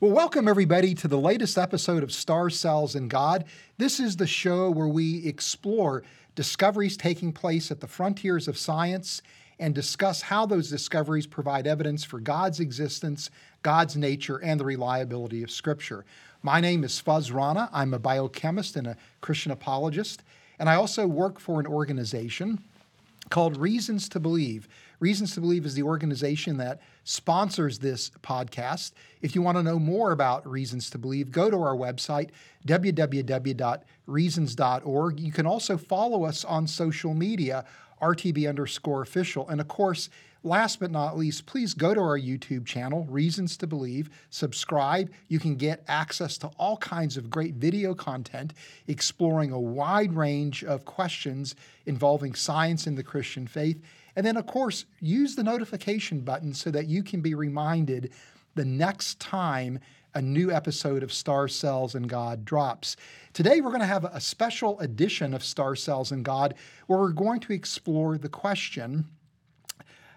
Well, welcome everybody to the latest episode of Stars, Cells, and God. This is the show where we explore discoveries taking place at the frontiers of science and discuss how those discoveries provide evidence for God's existence, God's nature, and the reliability of Scripture. My name is Fuz Rana. I'm a biochemist and a Christian apologist, and I also work for an organization called Reasons to Believe. Reasons to Believe is the organization that sponsors this podcast. If you want to know more about Reasons to Believe, go to our website, www.reasons.org. You can also follow us on social media, RTB underscore official. And of course, last but not least, please go to our YouTube channel, Reasons to Believe, subscribe. You can get access to all kinds of great video content exploring a wide range of questions involving science and the Christian faith. And then, of course, use the notification button so that you can be reminded the next time a new episode of Star Cells and God drops. Today, we're going to have a special edition of Star Cells and God where we're going to explore the question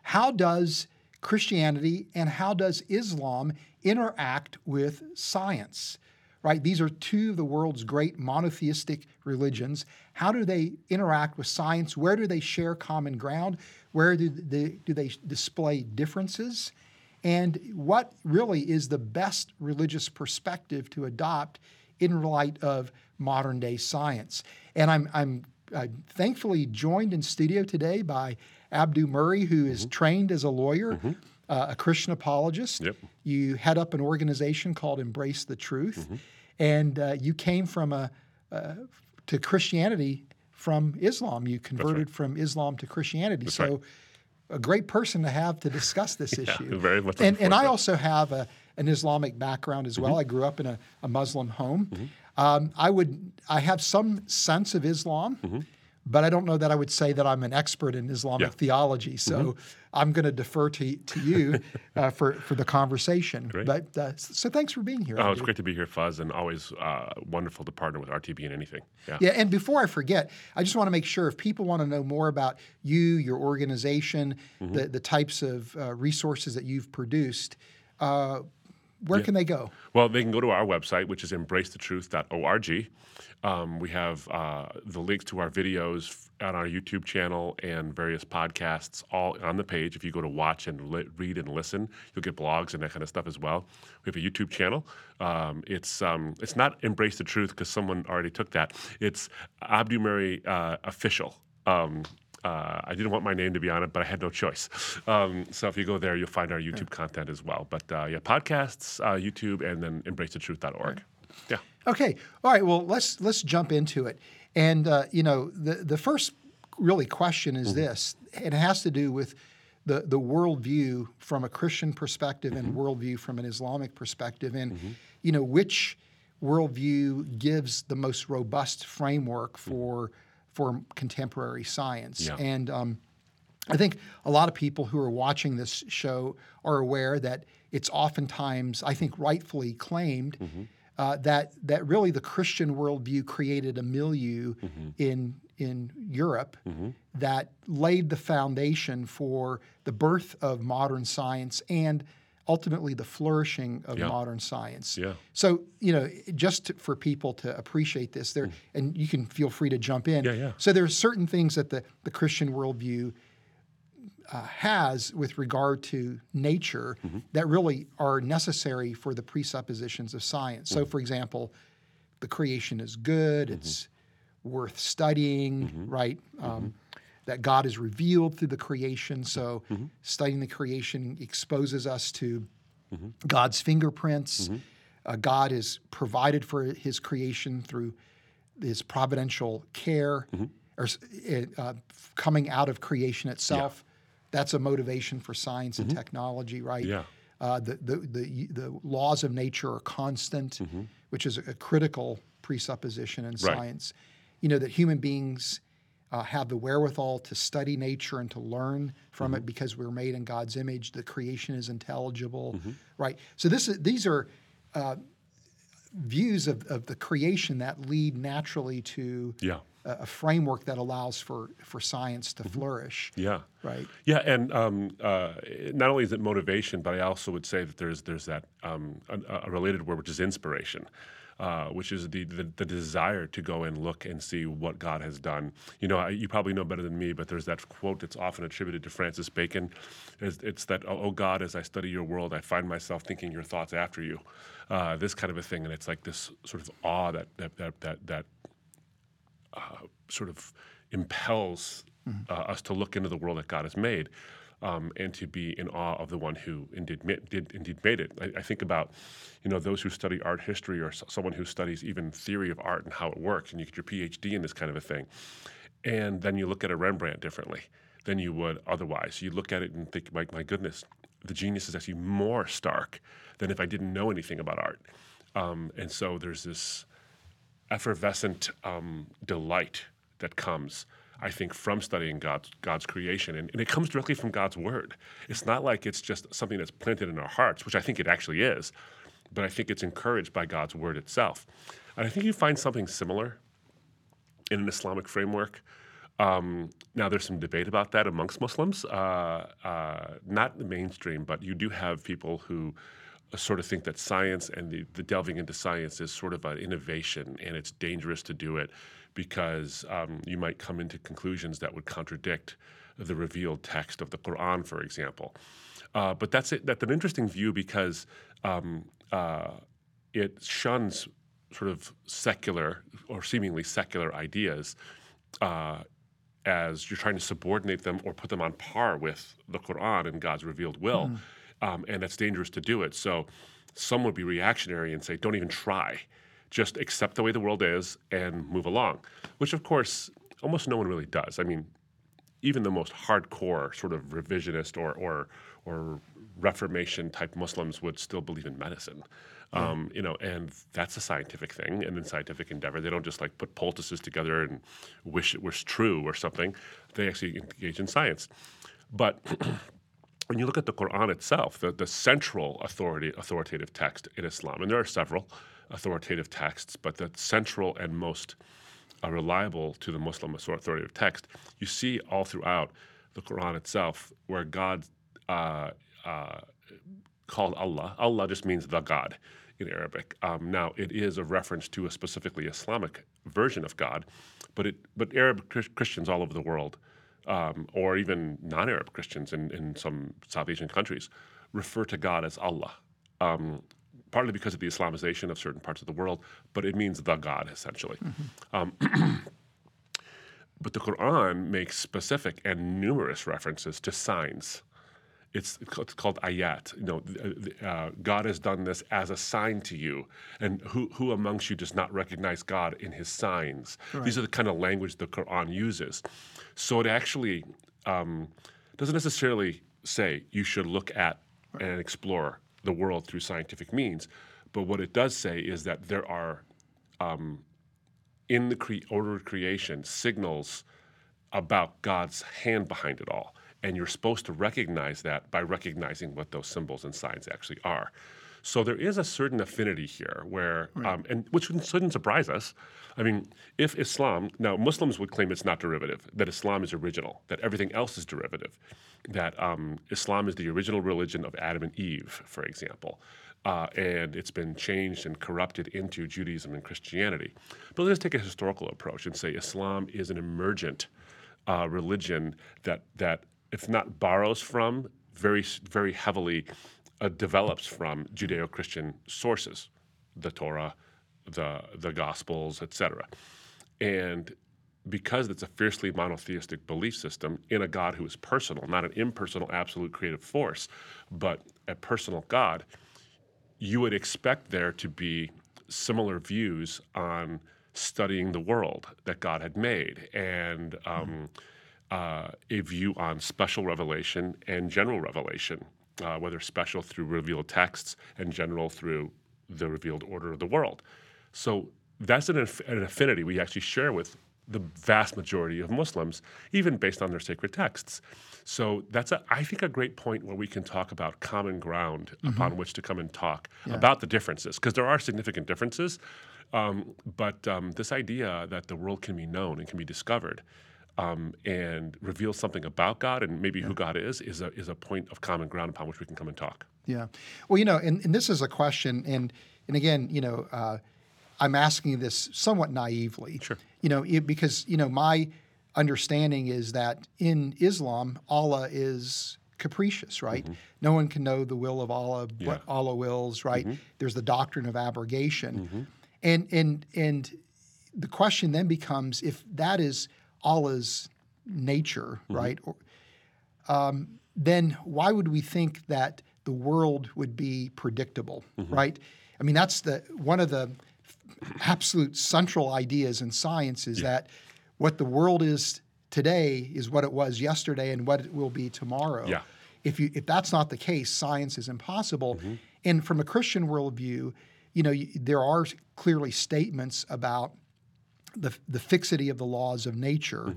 how does Christianity and how does Islam interact with science? Right? These are two of the world's great monotheistic religions. How do they interact with science? Where do they share common ground? Where do they, do they display differences? And what really is the best religious perspective to adopt in light of modern day science? And I'm, I'm uh, thankfully joined in studio today by Abdu Murray, who is mm-hmm. trained as a lawyer, mm-hmm. uh, a Christian apologist. Yep. You head up an organization called Embrace the Truth, mm-hmm. and uh, you came from a uh, to Christianity from Islam. You converted right. from Islam to Christianity. That's so. Right. A great person to have to discuss this yeah, issue. Very much. And, and I also have a, an Islamic background as well. Mm-hmm. I grew up in a, a Muslim home. Mm-hmm. Um, I would I have some sense of Islam, mm-hmm but I don't know that I would say that I'm an expert in Islamic yeah. theology. So mm-hmm. I'm going to defer to, to you uh, for, for the conversation. Great. But uh, so thanks for being here. Oh, it's great to be here, Fuz, and always uh, wonderful to partner with RTB and anything. Yeah. Yeah. And before I forget, I just want to make sure if people want to know more about you, your organization, mm-hmm. the, the types of uh, resources that you've produced, uh, where yeah. can they go? Well, they can go to our website, which is embracethetruth.org. Um, we have uh, the links to our videos on our YouTube channel and various podcasts all on the page. If you go to watch and li- read and listen, you'll get blogs and that kind of stuff as well. We have a YouTube channel. Um, it's um, it's not Embrace the Truth because someone already took that. It's Abdu Murray uh, Official. Um, uh, I didn't want my name to be on it, but I had no choice. Um, so if you go there, you'll find our YouTube content as well. But uh, yeah, podcasts, uh, YouTube, and then embracethetruth.org. Yeah. Okay. All right. Well, let's let's jump into it. And uh, you know, the the first really question is mm-hmm. this. It has to do with the the worldview from a Christian perspective mm-hmm. and worldview from an Islamic perspective, and mm-hmm. you know which worldview gives the most robust framework mm-hmm. For contemporary science. Yeah. And um, I think a lot of people who are watching this show are aware that it's oftentimes, I think, rightfully claimed. Mm-hmm. Uh, that that really the Christian worldview created a milieu mm-hmm. in in Europe mm-hmm. that laid the foundation for the birth of modern science and ultimately the flourishing of yeah. modern science. Yeah. So, you know, just to, for people to appreciate this, there, mm. and you can feel free to jump in. Yeah, yeah. So there are certain things that the, the Christian worldview uh, has with regard to nature mm-hmm. that really are necessary for the presuppositions of science. Mm-hmm. So, for example, the creation is good, mm-hmm. it's worth studying, mm-hmm. right? Um, mm-hmm that God is revealed through the creation. So mm-hmm. studying the creation exposes us to mm-hmm. God's fingerprints. Mm-hmm. Uh, God is provided for his creation through his providential care mm-hmm. or uh, coming out of creation itself. Yeah. That's a motivation for science and mm-hmm. technology, right? Yeah. Uh, the, the, the, the, laws of nature are constant, mm-hmm. which is a critical presupposition in right. science. You know, that human beings uh, have the wherewithal to study nature and to learn from mm-hmm. it because we're made in God's image. The creation is intelligible, mm-hmm. right? So this is, these are uh, views of, of the creation that lead naturally to Yeah. a, a framework that allows for, for science to flourish. Yeah. Right. Yeah, and um, uh, not only is it motivation, but I also would say that there's there's that um, a, a related word which is inspiration. Uh, which is the, the the desire to go and look and see what God has done. You know, I, you probably know better than me, but there's that quote that's often attributed to Francis Bacon. It's, it's that, "Oh oh God, as I study your world, I find myself thinking your thoughts after you." Uh, this kind of a thing, and it's like this sort of awe that that that that, that sort of impels uh, us to look into the world that God has made um, and to be in awe of the one who indeed, ma- did indeed made it. I, I think about, you know, those who study art history or someone who studies even theory of art and how it works, and you get your PhD in this kind of a thing, and then you look at a Rembrandt differently than you would otherwise. You look at it and think, my, my goodness, the genius is actually more stark than if I didn't know anything about art. Um, and so there's this effervescent um, delight that comes, I think, from studying God's, God's creation. And, and it comes directly from God's word. It's not like it's just something that's planted in our hearts, which I think it actually is, but I think it's encouraged by God's word itself. And I think you find something similar in an Islamic framework. Um, now, there's some debate about that amongst Muslims, uh, uh, not the mainstream, but you do have people who sort of think that science and the, the delving into science is sort of an innovation and it's dangerous to do it because um, you might come into conclusions that would contradict the revealed text of the Quran, for example. Uh, but that's it, that's an interesting view because um, uh, it shuns sort of secular or seemingly secular ideas uh, as you're trying to subordinate them or put them on par with the Quran and God's revealed will. Um, and that's dangerous to do it. So some would be reactionary and say, don't even try. Just accept the way the world is and move along, which of course almost no one really does. I mean, even the most hardcore sort of revisionist or or or Reformation type Muslims would still believe in medicine, um, you know, and that's a scientific thing. And in scientific endeavor, they don't just like put poultices together and wish it was true or something. They actually engage in science. But when you look at the Quran itself, the, the central authority authoritative text in Islam, and there are several authoritative texts, but the central and most uh, reliable to the Muslim authoritative text, you see all throughout the Quran itself where God uh, uh, called Allah. Allah just means the God in Arabic. Um, now, it is a reference to a specifically Islamic version of God, but it but Arab Christians all over the world, um, or even non-Arab Christians in, in some South Asian countries, refer to God as Allah. Um, partly because of the Islamization of certain parts of the world, but it means the God essentially. Um, but the Quran makes specific and numerous references to signs. It's, it's called ayat. You know, uh, God has done this as a sign to you, and who, who amongst you does not recognize God in His signs? These are the kind of language the Quran uses. So it actually um, doesn't necessarily say you should look at and explore the world through scientific means, but what it does say is that there are um, in the cre- order of creation signals about God's hand behind it all. And you're supposed to recognize that by recognizing what those symbols and signs actually are. So there is a certain affinity here where, um, and which shouldn't surprise us. I mean, if Islam, now Muslims would claim it's not derivative, that Islam is original, that everything else is derivative, that um, Islam is the original religion of Adam and Eve, for example, uh, and it's been changed and corrupted into Judaism and Christianity. But let's take a historical approach and say Islam is an emergent uh, religion that that if not borrows from, very very heavily uh, develops from Judeo-Christian sources, the Torah, the the Gospels, etc. And because it's a fiercely monotheistic belief system in a God who is personal, not an impersonal absolute creative force, but a personal God, you would expect there to be similar views on studying the world that God had made and um, uh, a view on special revelation and general revelation, uh, whether special through revealed texts and general through the revealed order of the world. So that's an, aff- an affinity we actually share with the vast majority of Muslims, even based on their sacred texts. So that's, a, I think, a great point where we can talk about common ground upon which to come and talk about the differences, because there are significant differences. Um, but um, this idea that the world can be known and can be discovered um, and reveal something about God and maybe who God is is a, is a point of common ground upon which we can come and talk. Yeah. Well, you know, and, and this is a question, and and again, you know, uh, I'm asking this somewhat naively. Sure. You know, it, because you know my understanding is that in Islam, Allah is capricious, right? No one can know the will of Allah, what Mm-hmm. Yeah. Mm-hmm. Allah wills, right? There's the doctrine of abrogation, and and and the question then becomes if that is Allah's nature, Mm-hmm. right? Or, um, then why would we think that the world would be predictable, Mm-hmm. right? I mean, that's the one of the absolute central ideas in science is that what the world is today is what it was yesterday and what it will be tomorrow. Yeah. If you if that's not the case, science is impossible. And from a Christian worldview, you know, there are clearly statements about the the fixity of the laws of nature.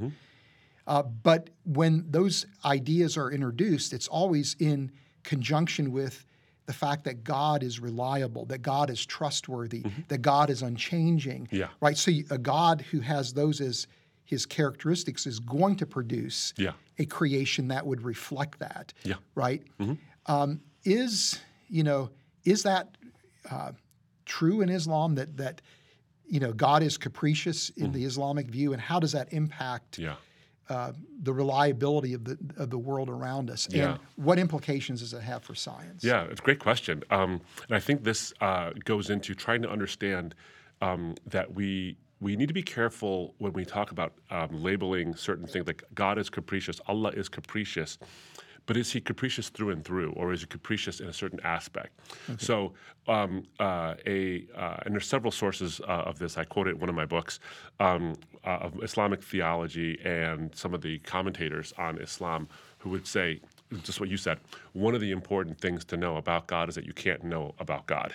Uh, but when those ideas are introduced, it's always in conjunction with the fact that God is reliable, that God is trustworthy, that God is unchanging. Yeah. Right. So a God who has those as his characteristics is going to produce Yeah. a creation that would reflect that. Yeah. Right. Um, is you know is that uh, true in Islam that that you know God is capricious in the Islamic view, and how does that impact Yeah. uh, the reliability of the of the world around us, Yeah. and what implications does it have for science? Yeah, it's a great question. Um, and I think this uh, goes into trying to understand um, that we we need to be careful when we talk about um, labeling certain things like God is capricious, Allah is capricious. But is he capricious through and through, or is he capricious in a certain aspect? So, um, uh, a uh, and there's several sources uh, of this. I quote it in one of my books um, uh, of Islamic theology and some of the commentators on Islam who would say just what you said. One of the important things to know about God is that you can't know about God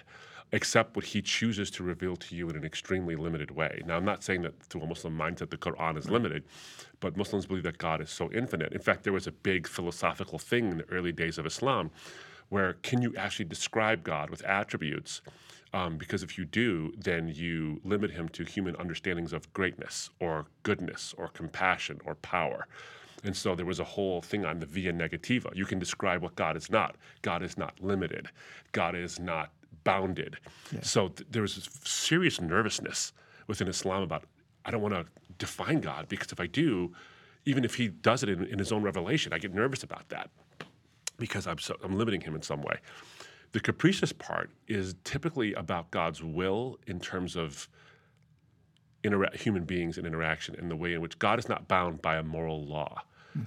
except what he chooses to reveal to you in an extremely limited way. Now, I'm not saying that to a Muslim mindset the Quran is limited, but Muslims believe that God is so infinite. In fact, there was a big philosophical thing in the early days of Islam where can you actually describe God with attributes? Um, because if you do, then you limit him to human understandings of greatness or goodness or compassion or power. And so there was a whole thing on the via negativa. You can describe what God is not. God is not limited. God is not bounded. So th- there was this serious nervousness within Islam about I don't want to define God because if I do, even if he does it in, in his own revelation, I get nervous about that because I'm, so, I'm limiting him in some way. The capricious part is typically about God's will in terms of intera- human beings and interaction and the way in which God is not bound by a moral law,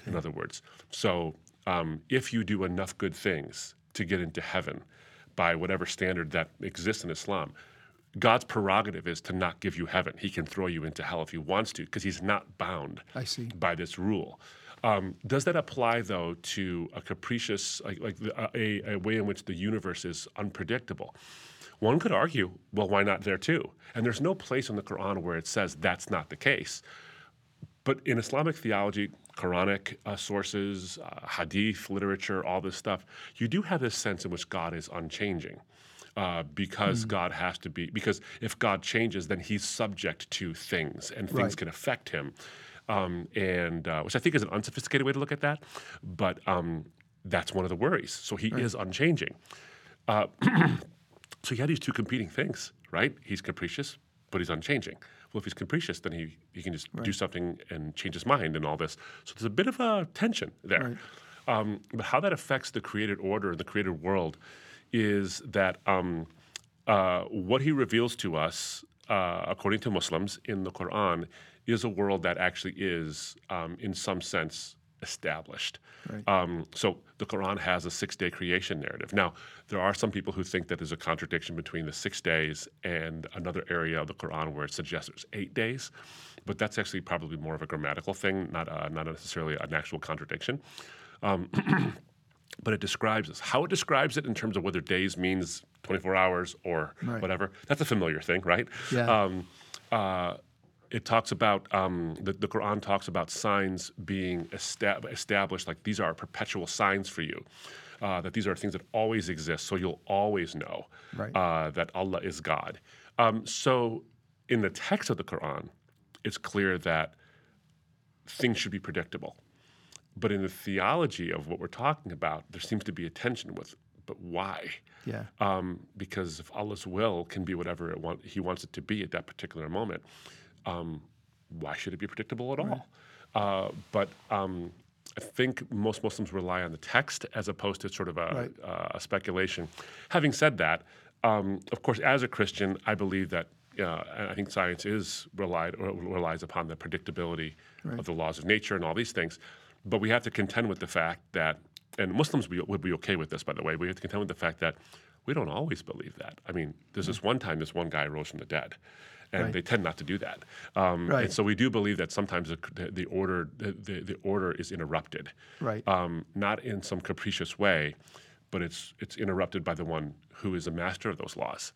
in other words. So um, if you do enough good things to get into heaven by whatever standard that exists in Islam, God's prerogative is to not give you heaven. He can throw you into hell if he wants to because he's not bound I see. by this rule. Um, does that apply though to a capricious, like, like the, a, a way in which the universe is unpredictable? One could argue, well, why not there too? And there's no place in the Quran where it says that's not the case. But in Islamic theology, Quranic uh, sources, uh, hadith, literature, all this stuff, you do have this sense in which God is unchanging. Uh, because God has to be, because if God changes, then he's subject to things and things Right. can affect him. Um, and uh, which I think is an unsophisticated way to look at that, but um, that's one of the worries. So he is unchanging. Uh, so you had these two competing things, right? He's capricious, but he's unchanging. Well, if he's capricious, then he, he can just do something and change his mind and all this. So there's a bit of a tension there. Um, but how that affects the created order, and the created world, is that um, uh, what he reveals to us, uh, according to Muslims in the Quran, is a world that actually is, um, in some sense, established. Um, so the Quran has a six day creation narrative. Now, there are some people who think that there's a contradiction between the six days and another area of the Quran where it suggests there's eight days, but that's actually probably more of a grammatical thing, not, uh, not necessarily an actual contradiction. Um, but it describes us. How it describes it in terms of whether days means 24 hours or Right. whatever, that's a familiar thing, right? Yeah. Um, uh, it talks about um, the, the Quran talks about signs being estab- established, like these are perpetual signs for you. Uh, that these are things that always exist, so you'll always know Right. uh, that Allah is God. Um, so, in the text of the Quran, it's clear that things should be predictable. But in the theology of what we're talking about, there seems to be a tension with, but why? Yeah. Um, because if Allah's will can be whatever it want, He wants it to be at that particular moment, um, why should it be predictable at all? Uh, but um, I think most Muslims rely on the text as opposed to sort of a, Right. uh, a speculation. Having said that, um, of course, as a Christian, I believe that uh, and I think science is relied or relies upon the predictability of the laws of nature and all these things. But we have to contend with the fact that, and Muslims be, would be okay with this, by the way. We have to contend with the fact that we don't always believe that. I mean, there's this one time this one guy rose from the dead. And Right. they tend not to do that, um, Right. and so we do believe that sometimes the, the, order the, the, the order is interrupted, Right. um, not in some capricious way, but it's it's interrupted by the one who is a master of those laws.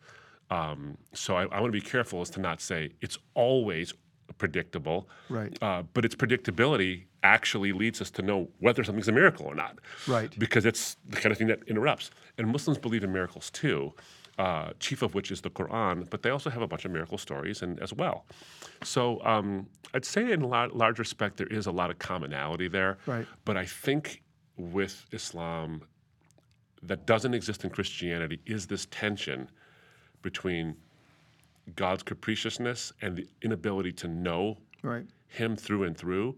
Um, so I, I want to be careful as to not say it's always predictable, Right. Uh, but its predictability actually leads us to know whether something's a miracle or not, Right. Because it's the kind of thing that interrupts. And Muslims believe in miracles too. Uh, chief of which is the Quran, but they also have a bunch of miracle stories and as well. So um, I'd say, in lar- large respect, there is a lot of commonality there. Right. But I think with Islam, that doesn't exist in Christianity is this tension between God's capriciousness and the inability to know Right. Him through and through,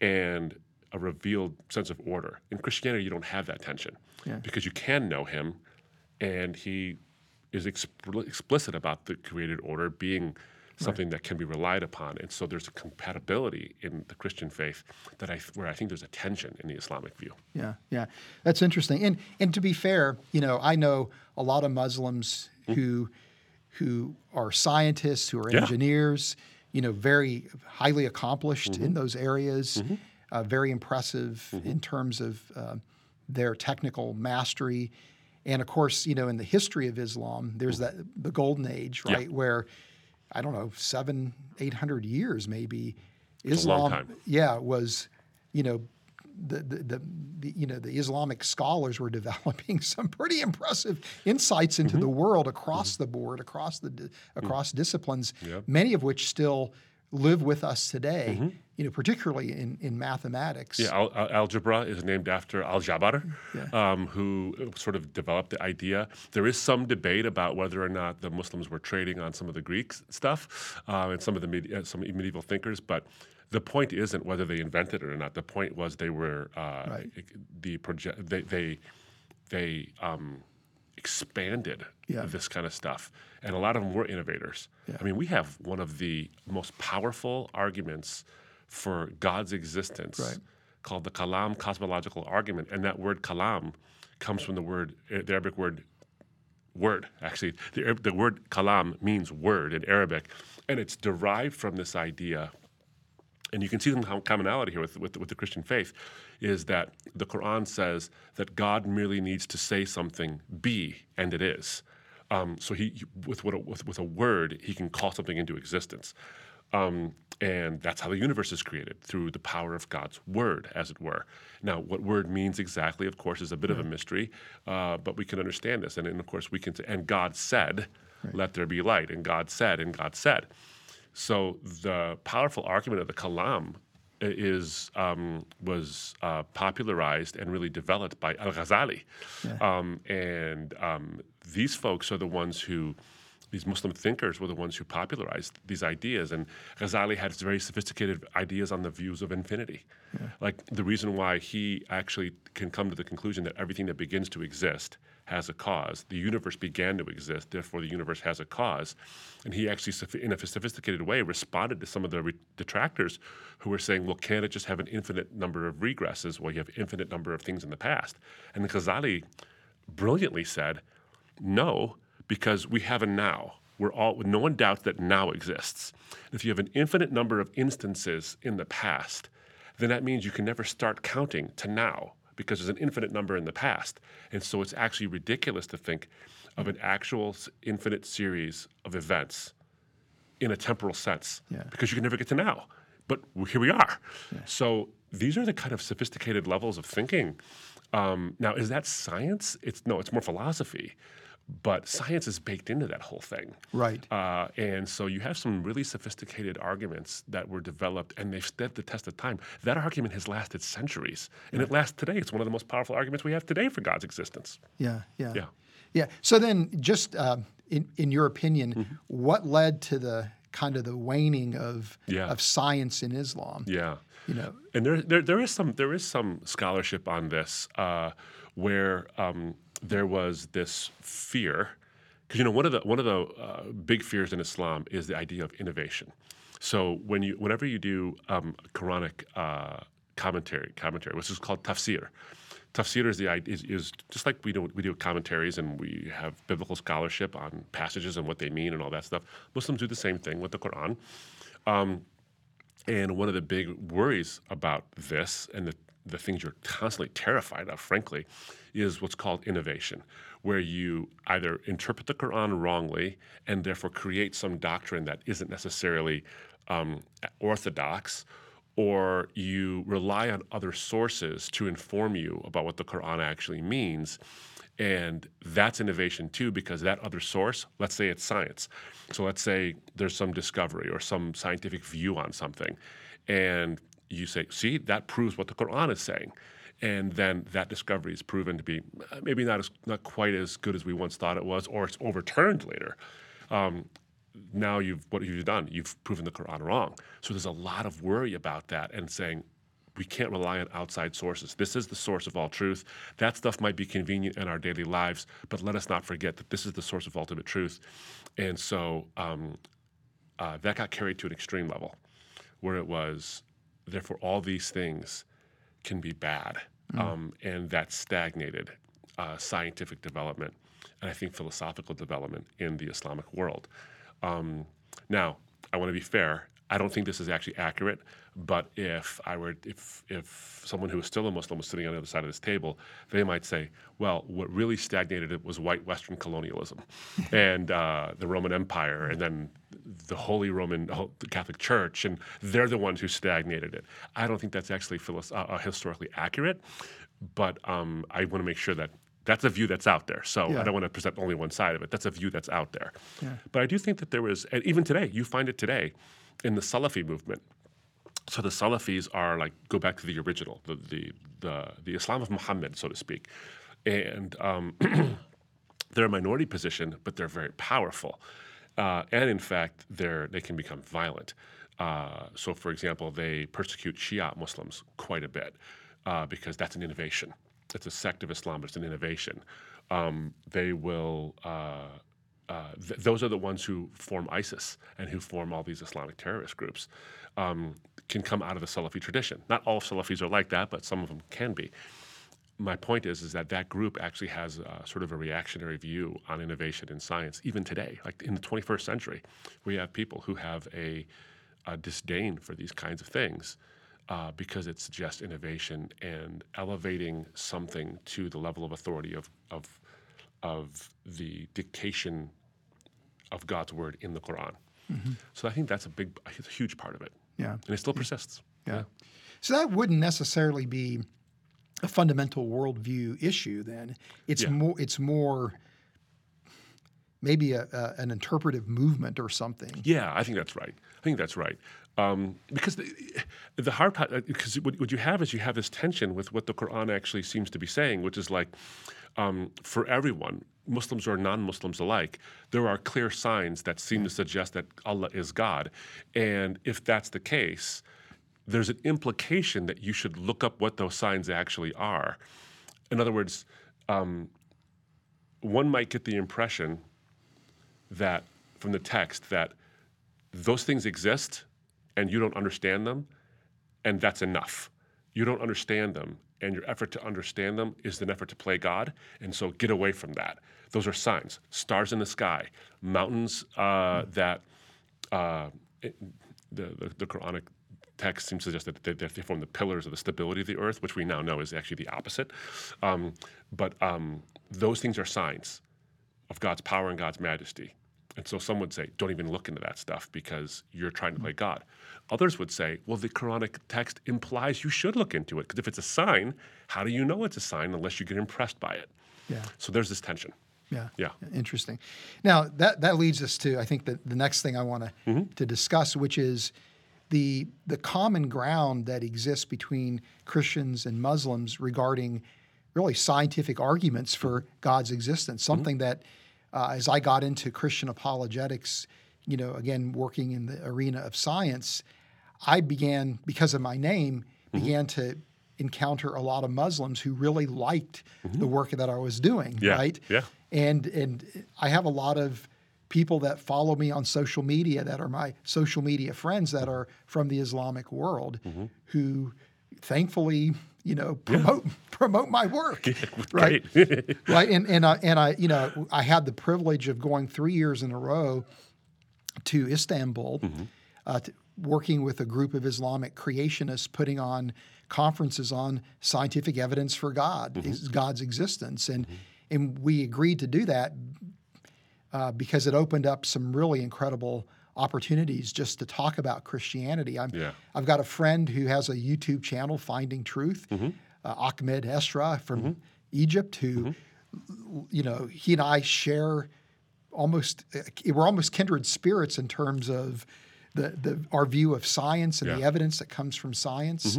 and a revealed sense of order. In Christianity, you don't have that tension Yeah. because you can know Him, and He is expl- explicit about the created order being something that can be relied upon. And so there's a compatibility in the Christian faith that I where I think there's a tension in the Islamic view. Yeah, yeah, that's interesting. And and to be fair, you know, I know a lot of Muslims who who are scientists, who are Yeah. engineers, you know, very highly accomplished in those areas, uh, very impressive in terms of uh, their technical mastery. And of course, you know, in the history of Islam, there's that the golden age, Yeah. right, where I don't know, seven, eight hundred years maybe. Islam, yeah, was, you know, the, the, the, the you know the Islamic scholars were developing some pretty impressive insights into the world across the board, across the di- across disciplines, Yep. many of which still live with us today. You know, particularly in, in mathematics. Yeah, al- al- algebra is named after Al Jabbar, Yeah. um, who sort of developed the idea. There is some debate about whether or not the Muslims were trading on some of the Greek stuff uh, and some of the med- uh, some medieval thinkers, but the point isn't whether they invented it or not. The point was they were uh, Right. the project. They they they um, expanded Yeah. this kind of stuff, and a lot of them were innovators. Yeah. I mean, we have one of the most powerful arguments for God's existence Right. called the Kalam cosmological argument, and that word Kalam comes from the word uh, the Arabic word word. Actually, the, the word Kalam means word in Arabic, and it's derived from this idea and you can see some commonality here with, with, with the Christian faith, is that the Quran says that God merely needs to say something, be, and it is. Um, so he, with, what a, with, with a word, he can call something into existence. Um, and that's how the universe is created, through the power of God's word, as it were. Now, what word means exactly, of course, is a bit of a mystery, uh, but we can understand this. And, and of course, we can say, and God said, let there be light. And God said, and God said. So the powerful argument of the Kalam is um, was uh, popularized and really developed by Al Ghazali, um, and um, these folks are the ones who. These Muslim thinkers were the ones who popularized these ideas, and Ghazali had very sophisticated ideas on the views of infinity. Like the reason why he actually can come to the conclusion that everything that begins to exist has a cause. The universe began to exist, therefore the universe has a cause. And he actually, in a sophisticated way, responded to some of the detractors who were saying, well, can't it just have an infinite number of regresses? Well, you have infinite number of things in the past. And Ghazali brilliantly said, no, because we have a now. We're all, no one doubts that now exists. If you have an infinite number of instances in the past, then that means you can never start counting to now because there's an infinite number in the past. And so it's actually ridiculous to think of an actual infinite series of events in a temporal sense Yeah. because you can never get to now. But here we are. So these are the kind of sophisticated levels of thinking. Um, now, is that science? It's no, it's more philosophy. But science is baked into that whole thing. Right. Uh, and so you have some really sophisticated arguments that were developed and they've stood the test of time. That argument has lasted centuries. And it lasts today. It's one of the most powerful arguments we have today for God's existence. Yeah, yeah, Yeah. yeah. So then, just uh, in in your opinion, Mm-hmm. what led to the kind of the waning of Yeah. of science in Islam? Yeah. You know, And there, there, there is some, there is some scholarship on this uh, where um, there was this fear, because you know one of the one of the uh, big fears in Islam is the idea of innovation. So when you, whenever you do um, Quranic uh, commentary, commentary, which is called tafsir. Tafsir is the is, is just like we do we do commentaries and we have biblical scholarship on passages and what they mean and all that stuff. Muslims do the same thing with the Quran. And one of the big worries about this and the, the things you're constantly terrified of, frankly, is what's called innovation, where you either interpret the Quran wrongly and therefore create some doctrine that isn't necessarily um, orthodox, or you rely on other sources to inform you about what the Quran actually means. And that's innovation too, because that other source, let's say it's science. So let's say there's some discovery or some scientific view on something. And you say, see, that proves what the Quran is saying. And then that discovery is proven to be uh, maybe not as not quite as good as we once thought it was, or it's overturned later. Um, now you've what you've done? You've proven the Quran wrong. So there's a lot of worry about that and saying we can't rely on outside sources. This is the source of all truth. That stuff might be convenient in our daily lives, but let us not forget that this is the source of ultimate truth. And so um, uh, that got carried to an extreme level, where it was, therefore, all these things can be bad, um, and that stagnated uh, scientific development and I think philosophical development in the Islamic world. Um, now, I want to be fair. I don't think this is actually accurate, but if I were, if if someone who is still a Muslim was sitting on the other side of this table, they might say, "Well, what really stagnated it was white Western colonialism, and uh, the Roman Empire, and then the Holy Roman the Catholic Church, and they're the ones who stagnated it." I don't think that's actually philos- uh, uh, historically accurate, but um, I want to make sure that that's a view that's out there. So Yeah. I don't want to present only one side of it. That's a view that's out there. But I do think that there was, and even today, you find it today in the Salafi movement. So the Salafis are like go back to the original, the the the, the Islam of Muhammad, so to speak, and um, they're a minority position, but they're very powerful, uh, and in fact, they can become violent. Uh, so, for example, they persecute Shia Muslims quite a bit uh, because that's an innovation. It's a sect of Islam, but it's an innovation. Um, they will. Uh, uh, th- those are the ones who form ISIS and who form all these Islamic terrorist groups, um, can come out of the Salafi tradition. Not all Salafis are like that, but some of them can be. My point is, is that that group actually has a, sort of a reactionary view on innovation in science, even today. Like in the 21st century, we have people who have a, a disdain for these kinds of things uh, because it suggests innovation and elevating something to the level of authority of, of, of the dictation of God's word in the Quran. So I think that's a big, a huge part of it, yeah, and it still persists. yeah. So that wouldn't necessarily be a fundamental worldview issue. Then it's Yeah. more. It's more maybe a, a, an interpretive movement or something. Yeah, I think that's right. I think that's right. Um, because the, the hard part, because what, what you have is you have this tension with what the Quran actually seems to be saying, which is like, um, for everyone, Muslims or non-Muslims alike, there are clear signs that seem to suggest that Allah is God, and if that's the case, there's an implication that you should look up what those signs actually are. In other words, um, one might get the impression that from the text that those things exist and you don't understand them, and that's enough. You don't understand them, and your effort to understand them is an effort to play God, and so get away from that. Those are signs stars in the sky, mountains uh, that uh, it- the, the, the Quranic text seems to suggest that they, that they form the pillars of the stability of the earth, which we now know is actually the opposite. Um, but um, those things are signs of God's power and God's majesty. And so some would say, don't even look into that stuff because you're trying to play God. Others would say, well, the Quranic text implies you should look into it because if it's a sign, how do you know it's a sign unless you get impressed by it? Yeah. So there's this tension. Yeah. Yeah. Interesting. Now that that leads us to I think the, the next thing I want to Mm-hmm. to discuss, which is the the common ground that exists between Christians and Muslims regarding really scientific arguments for God's existence. Mm-hmm. Something that uh, as I got into Christian apologetics, you know, again working in the arena of science, I began because of my name Mm-hmm. began to encounter a lot of Muslims who really liked the work that I was doing. Mm-hmm. Yeah, Right yeah. and and I have a lot of people that follow me on social media that are my social media friends that are from the Islamic world Mm-hmm. who thankfully you know promote promote my work right Great. right and and I, and I you know I had the privilege of going 3 years in a row to Istanbul Mm-hmm. uh, to, working with a group of Islamic creationists putting on conferences on scientific evidence for God, Mm-hmm. God's existence, and and we agreed to do that uh, because it opened up some really incredible opportunities just to talk about Christianity. I'm, Yeah. I've got a friend who has a YouTube channel, Finding Truth, Mm-hmm. uh, Ahmed Esra from Egypt, who, you know, he and I share almost, uh, we're almost kindred spirits in terms of the, the our view of science and the evidence that comes from science.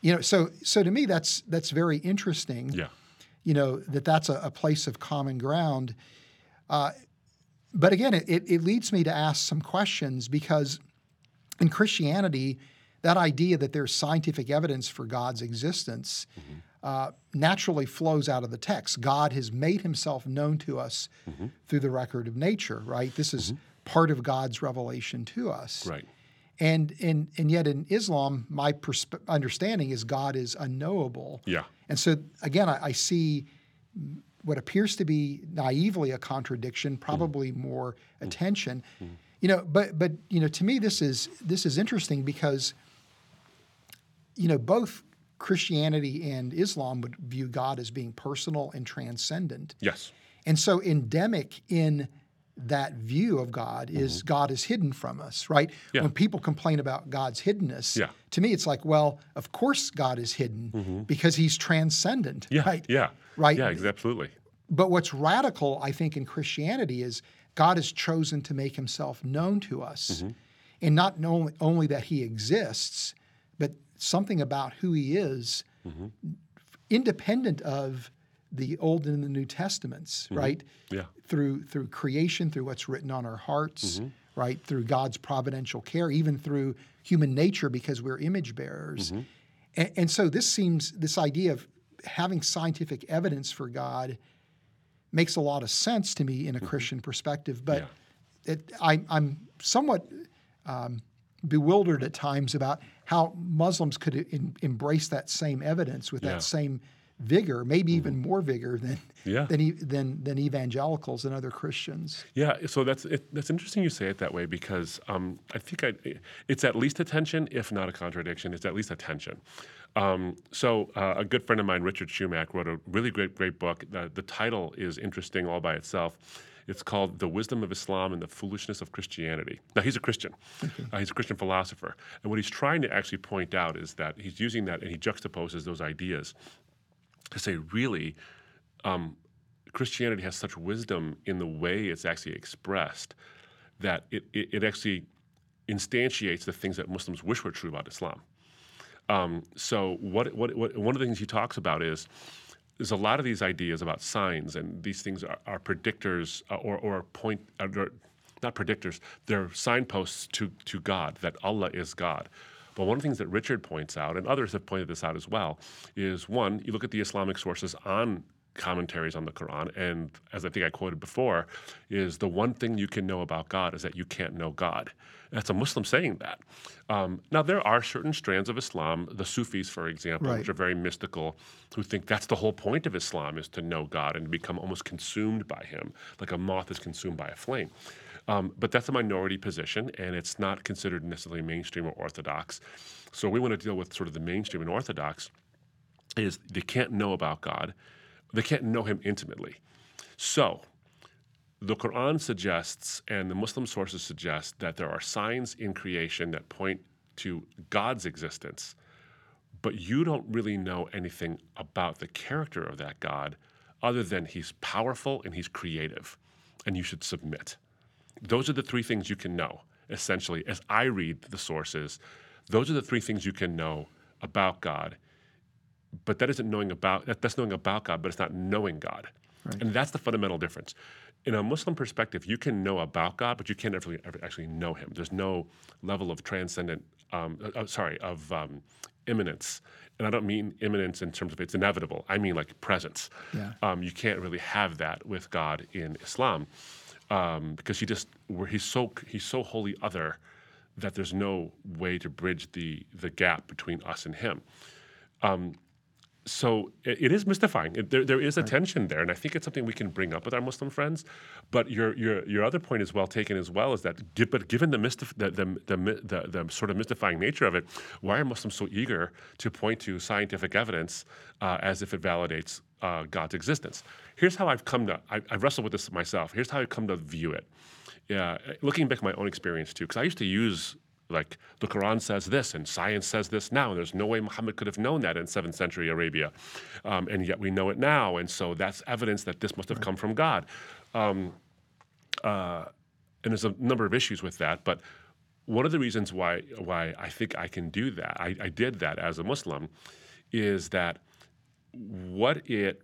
You know, so so to me that's that's very interesting yeah. you know that that's a, a place of common ground. Uh, but again, it, it, it leads me to ask some questions because in Christianity, that idea that there's scientific evidence for God's existence mm-hmm. uh, naturally flows out of the text. God has made himself known to us mm-hmm. through the record of nature, right? This is mm-hmm. part of God's revelation to us. Right. And, and, and yet in Islam, my persp- understanding is God is unknowable. Yeah. And so again, I, I see what appears to be naively a contradiction, mm-hmm. probably more mm-hmm. attention. Mm-hmm. You know, but but you know, to me this is this is interesting because you know, both Christianity and Islam would view God as being personal and transcendent. Yes. And so endemic in that view of God is God is hidden from us, right? Mm-hmm. Yeah. When people complain about God's hiddenness, Yeah. to me it's like, well, of course God is hidden because he's transcendent, Mm-hmm. Yeah. right? Yeah. Right. Yeah. Absolutely. But what's radical, I think, in Christianity is God has chosen to make himself known to us. And not only, only that he exists, but something about who he is, independent of the Old and the New Testaments, mm-hmm. right? Yeah. Through through creation, through what's written on our hearts, mm-hmm. right? Through God's providential care, even through human nature, because we're image bearers. Mm-hmm. And, and so this seems this idea of having scientific evidence for God makes a lot of sense to me in a Christian perspective, but it, I, I'm somewhat um, bewildered at times about how Muslims could in, embrace that same evidence with Yeah. that same vigor, maybe even more vigor than Yeah. than, than than evangelicals and other Christians. Yeah, so that's it, that's interesting you say it that way because um, I think I, it's at least a tension, if not a contradiction. It's at least a tension. Um, so uh, a good friend of mine, Richard Shumack, wrote a really great great book. The, the title is interesting all by itself. It's called "The Wisdom of Islam and the Foolishness of Christianity." Now he's a Christian. Uh, he's a Christian philosopher, and what he's trying to actually point out is that he's using that and he juxtaposes those ideas to say, really, um, Christianity has such wisdom in the way it's actually expressed that it, it, it actually instantiates the things that Muslims wish were true about Islam. Um, so what, what, what, one of the things he talks about is there's a lot of these ideas about signs and these things are, are predictors uh, or, or point uh, not predictors they're signposts to, to God that Allah is God but one of the things that Richard points out and others have pointed this out as well is one you look at the Islamic sources on commentaries on the Quran and as I think I quoted before is the one thing you can know about God is that you can't know God that's a Muslim saying that. Um, now, there are certain strands of Islam, the Sufis, for example, Right. which are very mystical, who think that's the whole point of Islam is to know God and to become almost consumed by Him, like a moth is consumed by a flame. Um, but that's a minority position, and it's not considered necessarily mainstream or orthodox. So we want to deal with sort of the mainstream and orthodox is they can't know about God, they can't know Him intimately. So the Quran suggests, and the Muslim sources suggest, that there are signs in creation that point to God's existence, but you don't really know anything about the character of that God other than he's powerful and he's creative, and you should submit. Those are the three things you can know, essentially, as I read the sources. Those are the three things you can know about God. But that isn't knowing about that's knowing about God, but it's not knowing God. Right. And that's the fundamental difference. In a Muslim perspective, you can know about God, but you can't ever, ever actually know Him. There's no level of transcendent, um, uh, uh, sorry, of um, immanence. And I don't mean imminence in terms of it's inevitable. I mean like presence. Yeah. Um, you can't really have that with God in Islam um, because he just he's so he's so wholly other that there's no way to bridge the the gap between us and him. Um, so it, it is mystifying. It, there, there is a right. tension there, and I think it's something we can bring up with our Muslim friends. But your your your other point is well taken as well. Is that but given the, mystif- the, the, the, the, the sort of mystifying nature of it, why are Muslims so eager to point to scientific evidence uh, as if it validates uh, God's existence? Here's how I've come to. I, I've wrestled with this myself. Here's how I've come to view it. Yeah, looking back at my own experience too, because I used to use like the Quran says this and science says this now. And there's no way Muhammad could have known that in 7th century Arabia. Um, and yet we know it now. And so that's evidence that this must have come from God. Um, uh, and there's a number of issues with that. But one of the reasons why, why I think I can do that, I, I did that as a Muslim, is that what it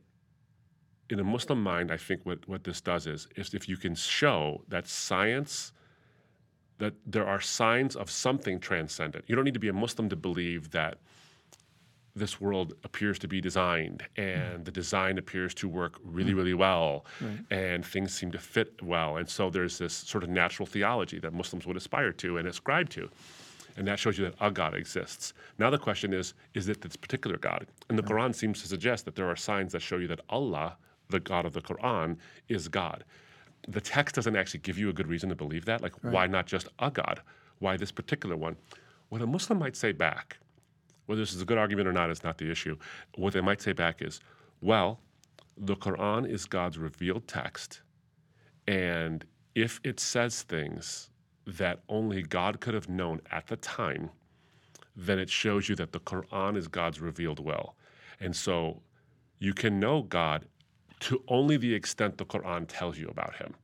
in a Muslim mind, I think what, what this does is, is if you can show that science – that there are signs of something transcendent. You don't need to be a Muslim to believe that this world appears to be designed and mm. the design appears to work really, mm. really well right. and things seem to fit well. And so there's this sort of natural theology that Muslims would aspire to and ascribe to. And that shows you that a God exists. Now the question is, is it this particular God? And the Quran seems to suggest that there are signs that show you that Allah, the God of the Quran, is God the text doesn't actually give you a good reason to believe that. Like, right. why not just a God? Why this particular one? What a Muslim might say back, whether this is a good argument or not is not the issue. What they might say back is, well, the Quran is God's revealed text, and if it says things that only God could have known at the time, then it shows you that the Quran is God's revealed will. And so you can know God to only the extent the Quran tells you about him.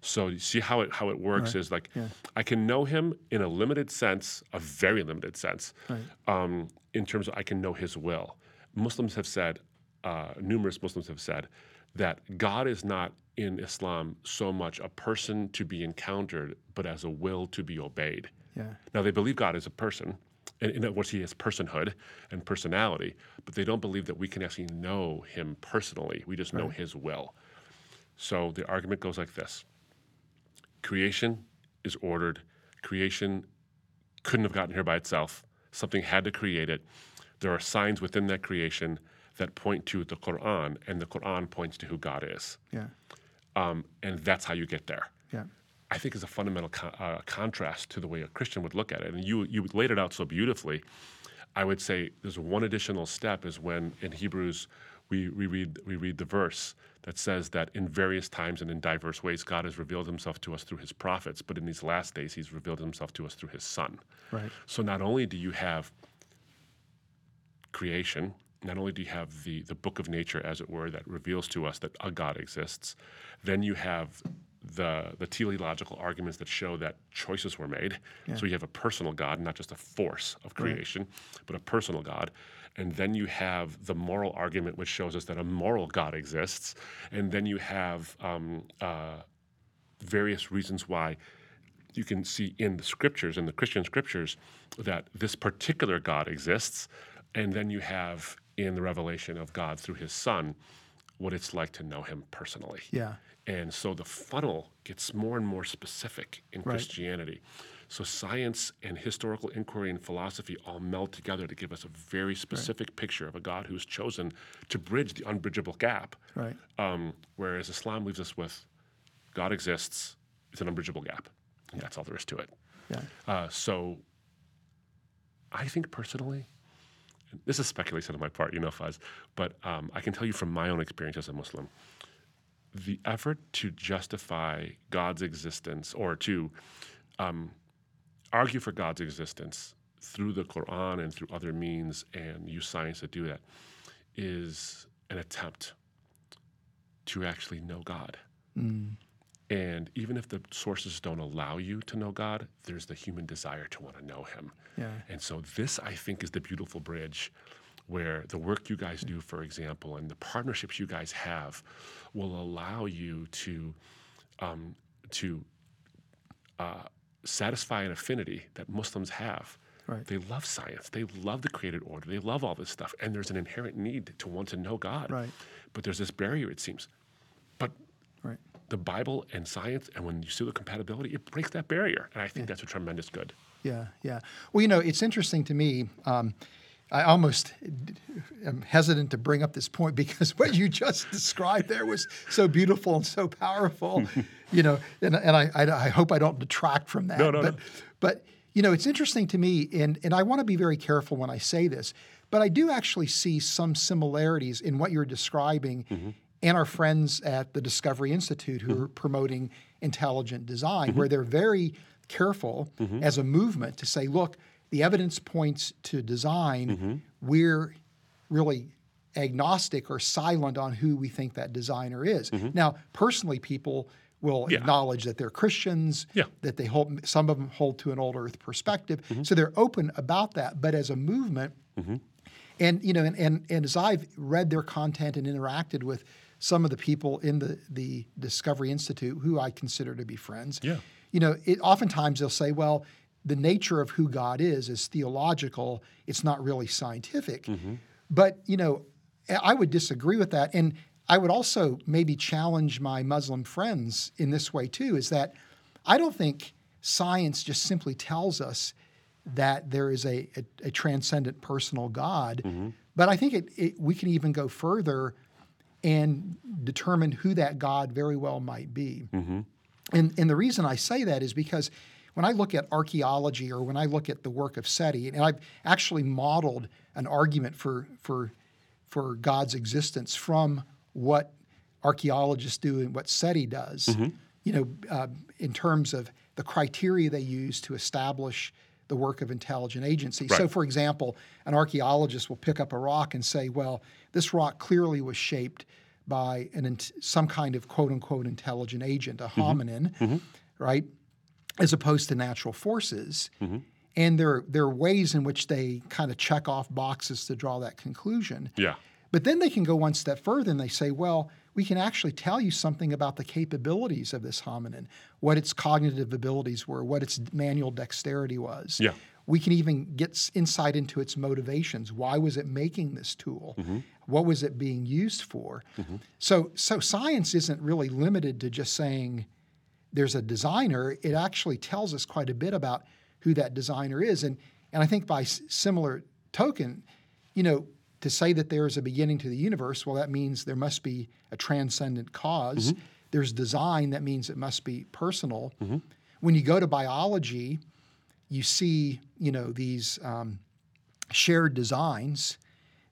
So you see how it how it works right. is like yeah. I can know him in a limited sense, a very limited sense, right. um, in terms of I can know his will. Muslims have said, uh, numerous Muslims have said, that God is not in Islam so much a person to be encountered, but as a will to be obeyed. Yeah. Now they believe God is a person, and in other words, he has personhood and personality, but they don't believe that we can actually know him personally. We just know his will. So the argument goes like this creation is ordered, creation couldn't have gotten here by itself. Something had to create it. There are signs within that creation that point to the Quran, and the Quran points to who God is. Yeah. Um, and that's how you get there. Yeah. I think is a fundamental uh, contrast to the way a Christian would look at it. And you you laid it out so beautifully. I would say there's one additional step is when in Hebrews we, we read we read the verse that says that in various times and in diverse ways God has revealed himself to us through his prophets, but in these last days he's revealed himself to us through his son. Right. So not only do you have creation, not only do you have the the book of nature as it were that reveals to us that a God exists, then you have the the teleological arguments that show that choices were made. Yeah. So you have a personal God, not just a force of creation, right. but a personal God. And then you have the moral argument, which shows us that a moral God exists. And then you have um, uh, various reasons why you can see in the scriptures, in the Christian scriptures, that this particular God exists. And then you have in the revelation of God through his Son what it's like to know him personally. Yeah. And so the funnel gets more and more specific in right. Christianity. So science and historical inquiry and philosophy all meld together to give us a very specific right. picture of a God who's chosen to bridge the unbridgeable gap. Right. Um, whereas Islam leaves us with God exists, it's an unbridgeable gap. And that's all there is to it. Yeah. Uh, so I think personally, this is speculation on my part, you know, Fuz, but um, I can tell you from my own experience as a Muslim the effort to justify God's existence or to um, argue for God's existence through the Quran and through other means and use science to do that is an attempt to actually know God. And even if the sources don't allow you to know God, there's the human desire to want to know Him. Yeah. And so, this, I think, is the beautiful bridge where the work you guys do, for example, and the partnerships you guys have will allow you to, um, to uh, satisfy an affinity that Muslims have. Right. They love science. They love the created order. They love all this stuff. And there's an inherent need to want to know God. Right. But there's this barrier, it seems. The Bible and science, and when you see the compatibility, it breaks that barrier. And I think that's a tremendous good. Yeah, yeah. Well, you know, it's interesting to me. Um, I almost am hesitant to bring up this point because what you just described there was so beautiful and so powerful. you know, and, and I, I, I hope I don't detract from that. No, no, but, no. but you know, it's interesting to me, and and I want to be very careful when I say this, but I do actually see some similarities in what you're describing. Mm-hmm. And our friends at the Discovery Institute who are promoting intelligent design, Mm-hmm. where they're very careful as a movement to say, look, the evidence points to design. Mm-hmm. We're really agnostic or silent on who we think that designer is. Now, personally, people will Mm-hmm. Yeah. acknowledge that they're Christians, Yeah. that they hold some of them hold to an old earth perspective. Mm-hmm. So they're open about that. But as a movement, and you know, and, and and as I've read their content and interacted with some of the people in the the Discovery Institute who I consider to be friends, Yeah. you know, it, oftentimes they'll say, well, the nature of who God is is theological. It's not really scientific. Mm-hmm. But you know, I would disagree with that, and I would also maybe challenge my Muslim friends in this way too. Is that I don't think science just simply tells us that there is a, a, a transcendent personal God, mm-hmm. but I think it, it, we can even go further and determine who that God very well might be. And, and the reason I say that is because when I look at archaeology or when I look at the work of SETI, and I've actually modeled an argument for, for, for God's existence from what archaeologists do and what SETI does, you know, uh, in terms of the criteria they use to establish the work of intelligent agency. So, for example, an archaeologist will pick up a rock and say, well, this rock clearly was shaped by an some kind of quote unquote intelligent agent, a mm-hmm. hominin, mm-hmm. right? As opposed to natural forces. Mm-hmm. And there, there are ways in which they kind of check off boxes to draw that conclusion. Yeah. But then they can go one step further and they say, well, we can actually tell you something about the capabilities of this hominin, what its cognitive abilities were, what its manual dexterity was. Yeah. We can even get insight into its motivations. Why was it making this tool? Mm-hmm. What was it being used for? Mm-hmm. So, so science isn't really limited to just saying there's a designer. It actually tells us quite a bit about who that designer is. And, and I think by s- similar token, you know, to say that there is a beginning to the universe, well, that means there must be a transcendent because mm-hmm. There's design, that means it must be personal. When you go to biology, you see, you know, these um, shared designs.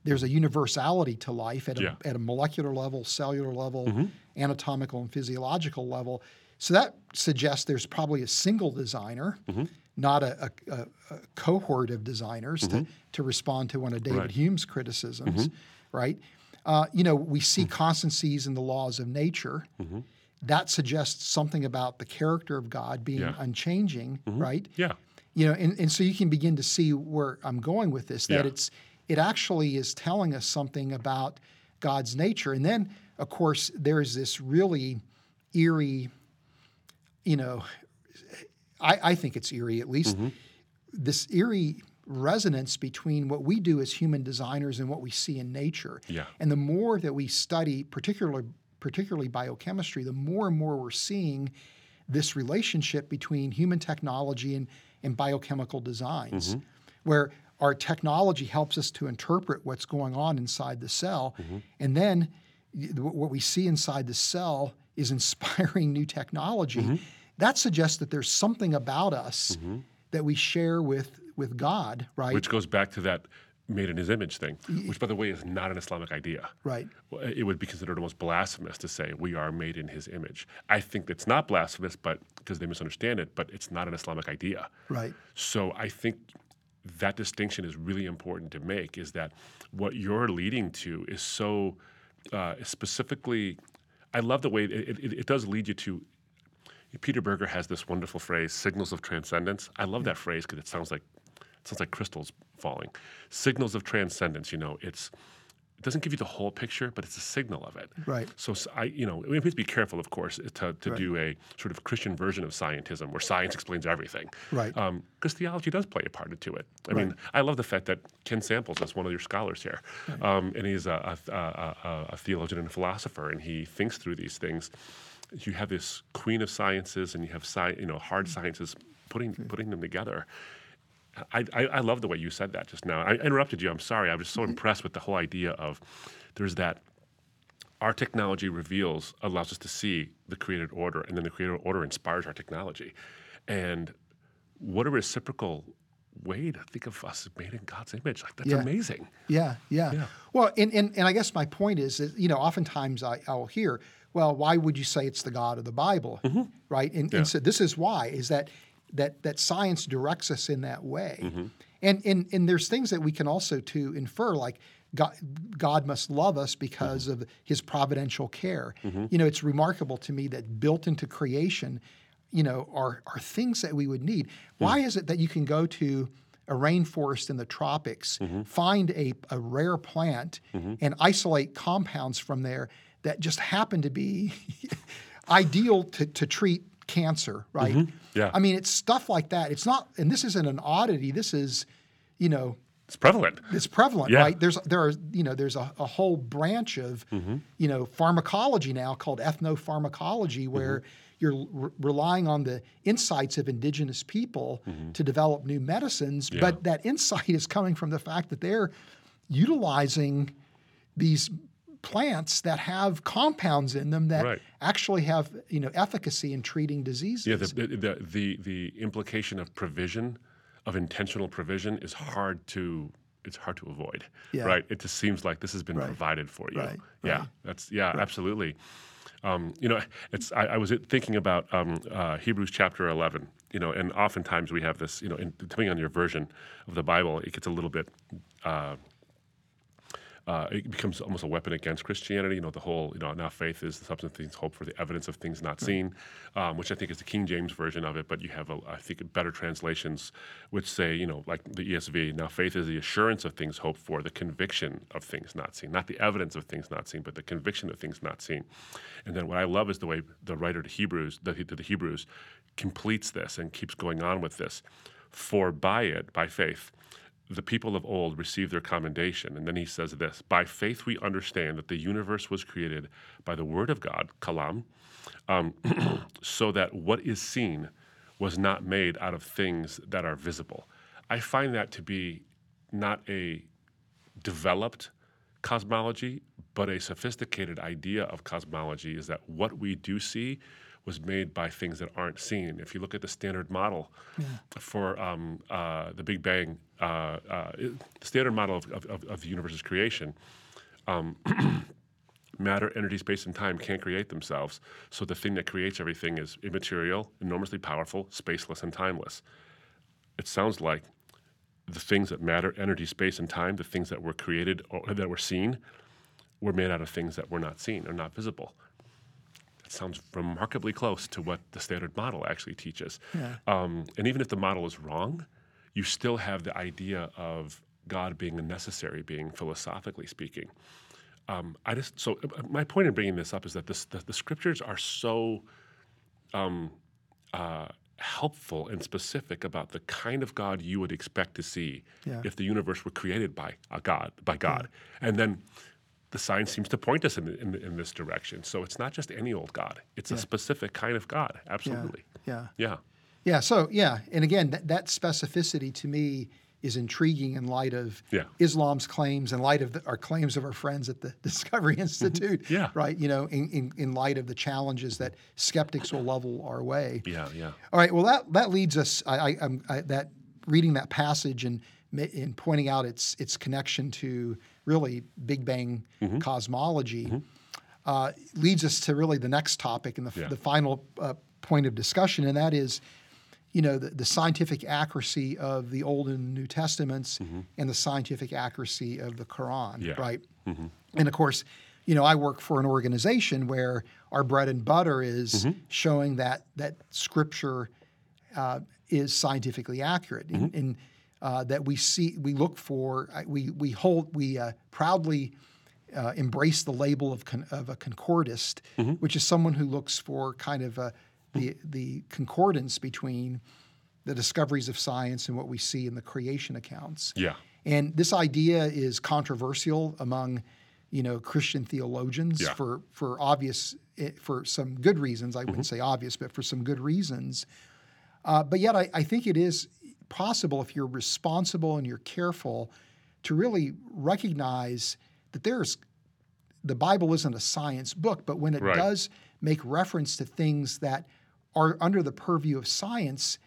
There's a universality to life at a, Yeah. at a molecular level, cellular level, mm-hmm. anatomical and physiological level. So that suggests there's probably a single designer, mm-hmm. not a, a, a, cohort of designers to, mm-hmm. to respond to one of David Right. Hume's criticisms, right? Uh, you know, we see mm. constancies in the laws of nature. That suggests something about the character of God being Yeah. unchanging, right? Yeah. You know and, and so you can begin to see where i'm going with this that Yeah. it's it actually is telling us something about god's nature and then of course there's this really eerie you know i, I think it's eerie at least Mm-hmm. this eerie resonance between what we do as human designers and what we see in nature Yeah. and the more that we study particularly particularly biochemistry the more and more we're seeing this relationship between human technology and, and biochemical designs, mm-hmm. where our technology helps us to interpret what's going on inside the cell. Mm-hmm. And then what we see inside the cell is inspiring new technology. Mm-hmm. That suggests that there's something about us that we share with, with God, right? Which goes back to that made in his image thing, which, by the way, is not an Islamic idea. Right. It would be considered almost blasphemous to say we are made in his image. I think it's not blasphemous, but because they misunderstand it, but it's not an Islamic idea. Right. So I think that distinction is really important to make is that what you're leading to is so uh, specifically, I love the way it, it, it does lead you to. Peter Berger has this wonderful phrase, signals of transcendence. I love that phrase because it sounds like it sounds like crystals falling. Signals of transcendence, you know, it's it doesn't give you the whole picture, but it's a signal of it. Right. So I, you know, we have to be careful, of course, uh, to, to do a sort of Christian version of scientism where science explains everything. Right. Um, because theology does play a part into it. I mean, I love the fact that Ken Samples is one of your scholars here, um, and he's a, a, a, a, a theologian and a philosopher, and he thinks through these things. You have this queen of sciences, and you have sci- you know hard mm. sciences putting mm. putting them together. I, I, I love the way you said that just now. I interrupted you. I'm sorry. I was just so mm-hmm. impressed with the whole idea of there's that our technology reveals, allows us to see the created order, and then the created order inspires our technology. And what a reciprocal way to think of us as made in God's image. Like, that's Yeah. amazing. Yeah, yeah. Yeah. Well, and, and, and I guess my point is, that, you know, oftentimes I, I'll hear, well, why would you say it's the God of the Bible, mm-hmm. right? And, and so this is why is that that that science directs us in that way, mm-hmm. and and and there's things that we can also to infer like. God, God must love us because mm-hmm. of His providential care. Mm-hmm. You know, it's remarkable to me that built into creation, you know, are are things that we would need. Mm. Why is it that you can go to a rainforest in the tropics, find a, a rare plant, and isolate compounds from there that just happen to be ideal to, to treat cancer, right? Mm-hmm. Yeah. I mean, it's stuff like that. It's not, and this isn't an oddity. This is, you know, It's prevalent. it's prevalent, Yeah. right? There's there are you know there's a, a whole branch of mm-hmm. you know pharmacology now called ethnopharmacology where mm-hmm. you're re- relying on the insights of indigenous people to develop new medicines, but that insight is coming from the fact that they're utilizing these plants that have compounds in them that Right. actually have you know efficacy in treating diseases. Yeah, the, the, the, the implication of provision, of intentional provision, is hard to it's hard to avoid. Yeah. Right. It just seems like this has been provided for you. Right, Yeah. right. That's yeah, absolutely. Um, you know, it's I, I was thinking about um, uh, Hebrews chapter eleven. You know, and oftentimes we have this. You know, in, depending on your version of the Bible, it gets a little bit. Uh, uh, it becomes almost a weapon against Christianity. You know, the whole, you know, now faith is the substance of things hoped for, the evidence of things not seen, um, which I think is the King James version of it. But you have, a, I think, better translations which say, you know, like the ESV, now faith is the assurance of things hoped for, the conviction of things not seen, not the evidence of things not seen, but the conviction of things not seen. And then what I love is the way the writer to Hebrews, the, to the Hebrews, completes this and keeps going on with this. For by it, by faith, the people of old received their commendation. And then he says this By faith, we understand that the universe was created by the word of God, kalam, um, so that what is seen was not made out of things that are visible. I find that to be not a developed cosmology, but a sophisticated idea of cosmology is that what we do see was made by things that aren't seen. If you look at the standard model for um, uh, the Big Bang, uh, uh, the standard model of, of, of- of the universe's creation, um, matter, energy, space, and time can't create themselves. So the thing that creates everything is immaterial, enormously powerful, spaceless, and timeless. It sounds like the things that matter, energy, space, and time, the things that were created or that were seen, were made out of things that were not seen or not visible. Sounds remarkably close to what the standard model actually teaches. Um, and even if the model is wrong, you still have the idea of God being a necessary being, philosophically speaking. Um, I just so uh, my point in bringing this up is that this, the, the scriptures are so um, uh, helpful and specific about the kind of God you would expect to see Yeah. if the universe were created by a God, by God, and then the science seems to point us in, in, in this direction. So it's not just any old God; it's a specific kind of God. Absolutely, yeah. yeah, Yeah. So yeah, and again, that, that specificity to me is intriguing in light of Yeah. Islam's claims, in light of the, our claims of our friends at the Discovery mm-hmm. Institute. Yeah. Right. You know, in, in, in light of the challenges that skeptics will level our way. yeah, yeah. All right. Well, that that leads us. I, I, I'm I, that reading that passage and in pointing out its its connection to really Big Bang cosmology, uh, leads us to really the next topic and the, Yeah. the final uh, point of discussion, and that is, you know, the, the scientific accuracy of the Old and New Testaments and the scientific accuracy of the Quran, Yeah. right? And of course, you know, I work for an organization where our bread and butter is showing that that Scripture uh, is scientifically accurate, and, and uh, that we see, we look for, we we hold, we uh, proudly uh, embrace the label of con- of a concordist, which is someone who looks for kind of a, the the concordance between the discoveries of science and what we see in the creation accounts. Yeah. And this idea is controversial among, you know, Christian theologians Yeah. for for obvious eh, for some good reasons. I wouldn't say obvious, but for some good reasons. Uh, but yet, I, I think it is possible if you're responsible and you're careful to really recognize that there's the Bible isn't a science book, but when it Right. does make reference to things that are under the purview of science,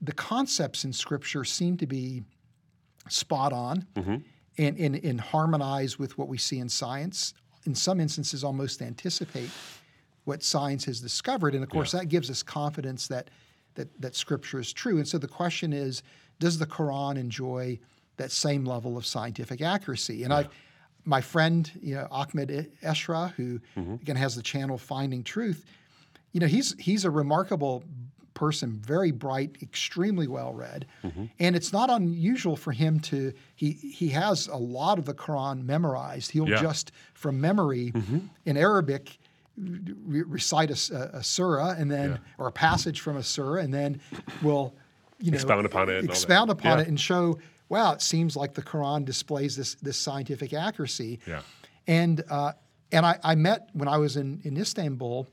the concepts in Scripture seem to be spot on mm-hmm. and, and, and harmonize with what we see in science. In some instances, almost anticipate what science has discovered. And of course, that gives us confidence that, that, that Scripture is true. And so the question is does the Quran enjoy that same level of scientific accuracy? And I, my friend, you know, Ahmed Eshra, who mm-hmm. again has the channel Finding Truth, you know, he's he's a remarkable person, very bright, extremely well read, mm-hmm. and it's not unusual for him to he he has a lot of the Quran memorized. He'll Yeah. just from memory mm-hmm. in Arabic re- recite a surah and then Yeah. or a passage from a surah and then we'll you know Expound upon it and all that. expound upon Yeah. it and show wow it seems like the Quran displays this this scientific accuracy Yeah. and uh, and I, I met when I was in in Istanbul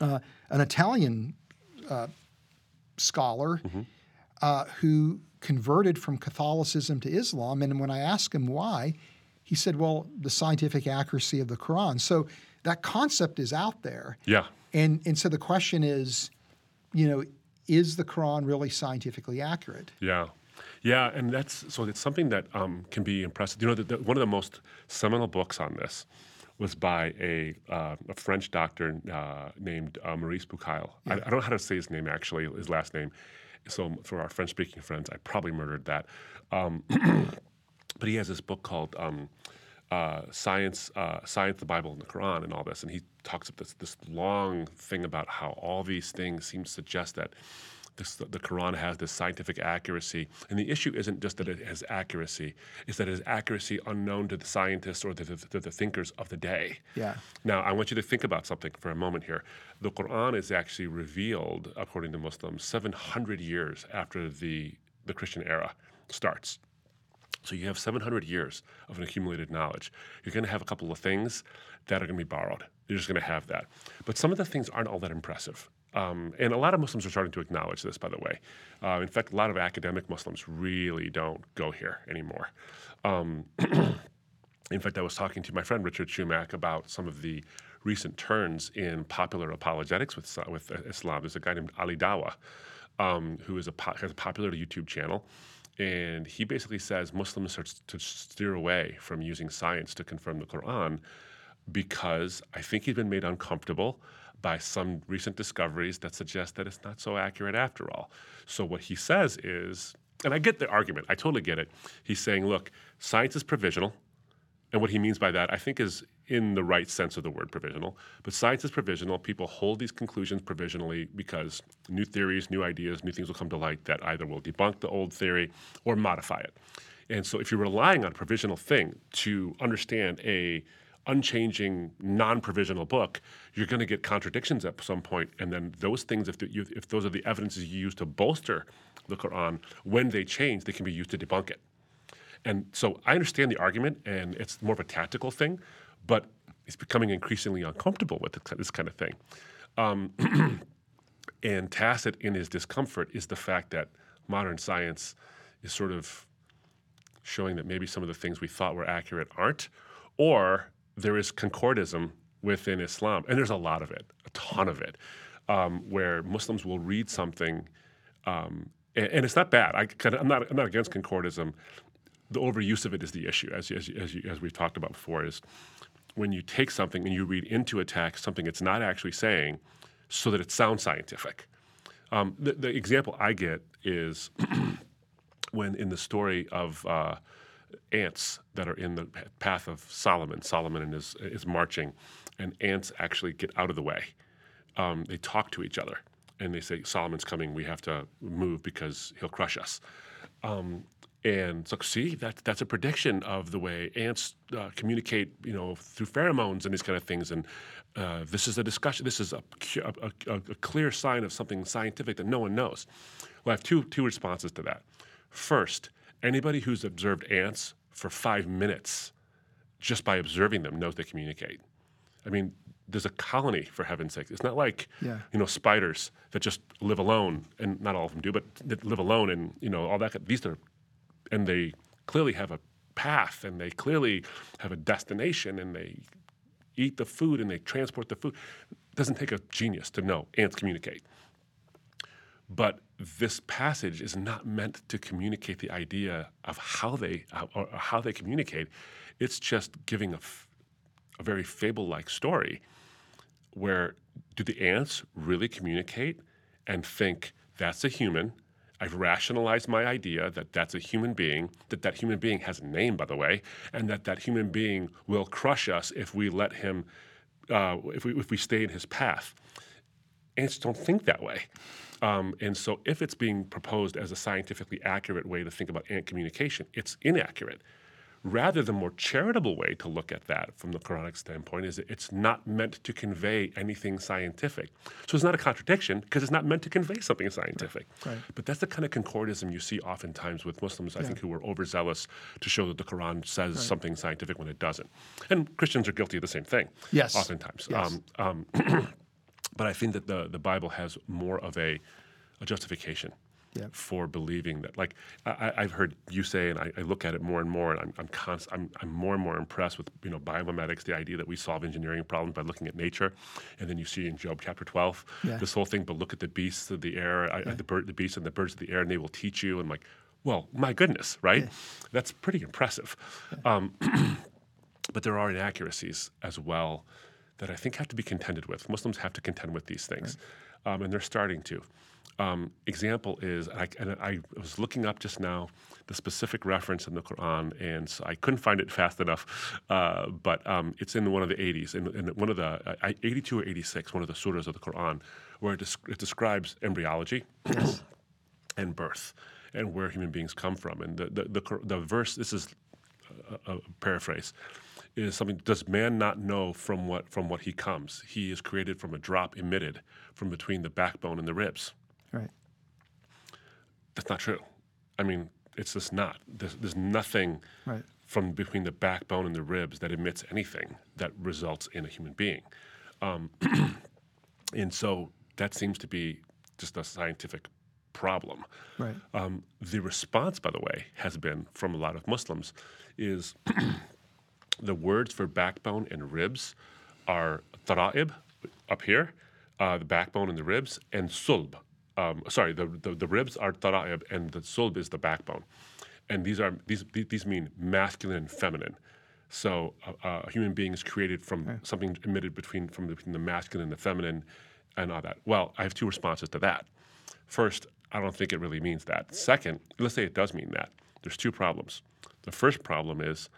uh, an Italian uh, scholar uh, who converted from Catholicism to Islam. And when I asked him why, he said, well, the scientific accuracy of the Quran. So that concept is out there. Yeah. And, and so the question is, you know, is the Quran really scientifically accurate? Yeah. Yeah, and that's so it's something that um, can be impressive. You know, the, the, one of the most seminal books on this was by a, uh, a French doctor uh, named uh, Maurice Bucaille. I, I don't know how to say his name actually, his last name. So for our French-speaking friends, I probably murdered that. Um, but he has this book called um, uh, Science, uh, Science, the Bible, and the Quran, and all this. And he talks about this this long thing about how all these things seem to suggest that this, the Quran has this scientific accuracy. And the issue isn't just that it has accuracy; it's that it has accuracy unknown to the scientists or the, the, the thinkers of the day. Yeah. Now, I want you to think about something for a moment here. The Quran is actually revealed, according to Muslims, 700 years after the, the Christian era starts. So you have 700 years of an accumulated knowledge. You're going to have a couple of things that are going to be borrowed. You're just going to have that. But some of the things aren't all that impressive. Um, and a lot of Muslims are starting to acknowledge this, by the way. Uh, in fact, a lot of academic Muslims really don't go here anymore. Um, in fact, I was talking to my friend Richard Shumack about some of the recent turns in popular apologetics with, with Islam. There's a guy named Ali Dawah um, who is a po- has a popular YouTube channel, and he basically says Muslims are to steer away from using science to confirm the Quran because I think he's been made uncomfortable by some recent discoveries that suggest that it's not so accurate after all. So what he says is, and I get the argument, I totally get it. He's saying, look, science is provisional. And what he means by that, I think, is in the right sense of the word provisional. But science is provisional. People hold these conclusions provisionally because new theories, new ideas, new things will come to light that either will debunk the old theory or modify it. And so if you're relying on a provisional thing to understand a unchanging, non-provisional book, you're going to get contradictions at some point, and then those things, if, the, if those are the evidences you use to bolster the Quran, when they change, they can be used to debunk it. And so I understand the argument, and it's more of a tactical thing, but it's becoming increasingly uncomfortable with this kind of thing. Um, and tacit in his discomfort is the fact that modern science is sort of showing that maybe some of the things we thought were accurate aren't, or there is concordism within Islam, and there's a lot of it, a ton of it, um, where Muslims will read something um, and, and it's not bad. I, I'm, not I'm not against concordism. The overuse of it is the issue, as as as, you, as we've talked about before. Is when you take something and you read into a text something it's not actually saying, so that it sounds scientific. Um, the, the example I get is when in the story of uh, ants that are in the path of Solomon, Solomon is is marching, and ants actually get out of the way. Um, they talk to each other and they say, Solomon's coming, we have to move because he'll crush us. Um, and so, see, that, that's a prediction of the way ants uh, communicate, you know, through pheromones and these kind of things. And uh, this is a discussion. This is a, a, a, a, clear sign of something scientific that no one knows. Well, I have two two responses to that. First, anybody who's observed ants for five minutes, just by observing them, knows they communicate. I mean, there's a colony for heaven's sake. It's not like Yeah. you know spiders that just live alone, and not all of them do, but that live alone, and you know all that. These are, and they clearly have a path, and they clearly have a destination, and they eat the food and they transport the food. It doesn't take a genius to know ants communicate. But this passage is not meant to communicate the idea of how they or how they communicate. It's just giving a, a very fable-like story where do the ants really communicate and think that's a human? I've rationalized my idea that that's a human being, that that human being has a name, by the way, and that that human being will crush us if we let him, uh, if, we, if we stay in his path. Ants don't think that way. Um, and so, if it's being proposed as a scientifically accurate way to think about ant communication, it's inaccurate. Rather, the more charitable way to look at that from the Quranic standpoint is that it's not meant to convey anything scientific. So it's not a contradiction because it's not meant to convey something scientific. Right. But that's the kind of concordism you see oftentimes with Muslims, I think, who are overzealous to show that the Quran says something scientific when it doesn't. And Christians are guilty of the same thing. Yes. Oftentimes. Yes. Um, um, but I think that the, the Bible has more of a, a justification Yeah. for believing that. Like I, I've heard you say, and I, I look at it more and more, and I'm I'm, const- I'm I'm more and more impressed with you know biomimetics, the idea that we solve engineering problems by looking at nature, and then you see in Job chapter 12 Yeah. this whole thing. But look at the beasts of the air, I, the bird, the beasts and the birds of the air, and they will teach you. And like, well, my goodness, right? That's pretty impressive. Um, but there are inaccuracies as well that I think have to be contended with. Muslims have to contend with these things, um, and they're starting to. Um, example is, I, and I was looking up just now the specific reference in the Quran, and so I couldn't find it fast enough, uh, but um, it's in one of the 80s, in, in one of the uh, 82 or 86, one of the surahs of the Quran, where it, desc- it describes embryology and birth and where human beings come from. And the, the, the, the verse, this is a, a paraphrase, is something, does man not know from what, from what he comes? He is created from a drop emitted from between the backbone and the ribs. That's not true. I mean, it's just not. There's, there's nothing Right. from between the backbone and the ribs that emits anything that results in a human being. Um, and so that seems to be just a scientific problem. Right. Um, the response, by the way, has been from a lot of Muslims is the words for backbone and ribs are tara'ib up here, uh, the backbone and the ribs, and sulb. Um, sorry, the, the, the ribs are tara'ib and the sulb is the backbone. And these are these these mean masculine and feminine. So uh, a human being is created from something emitted between from the, between the masculine and the feminine, and all that. Well, I have two responses to that. First, I don't think it really means that. Second, let's say it does mean that. There's two problems. The first problem is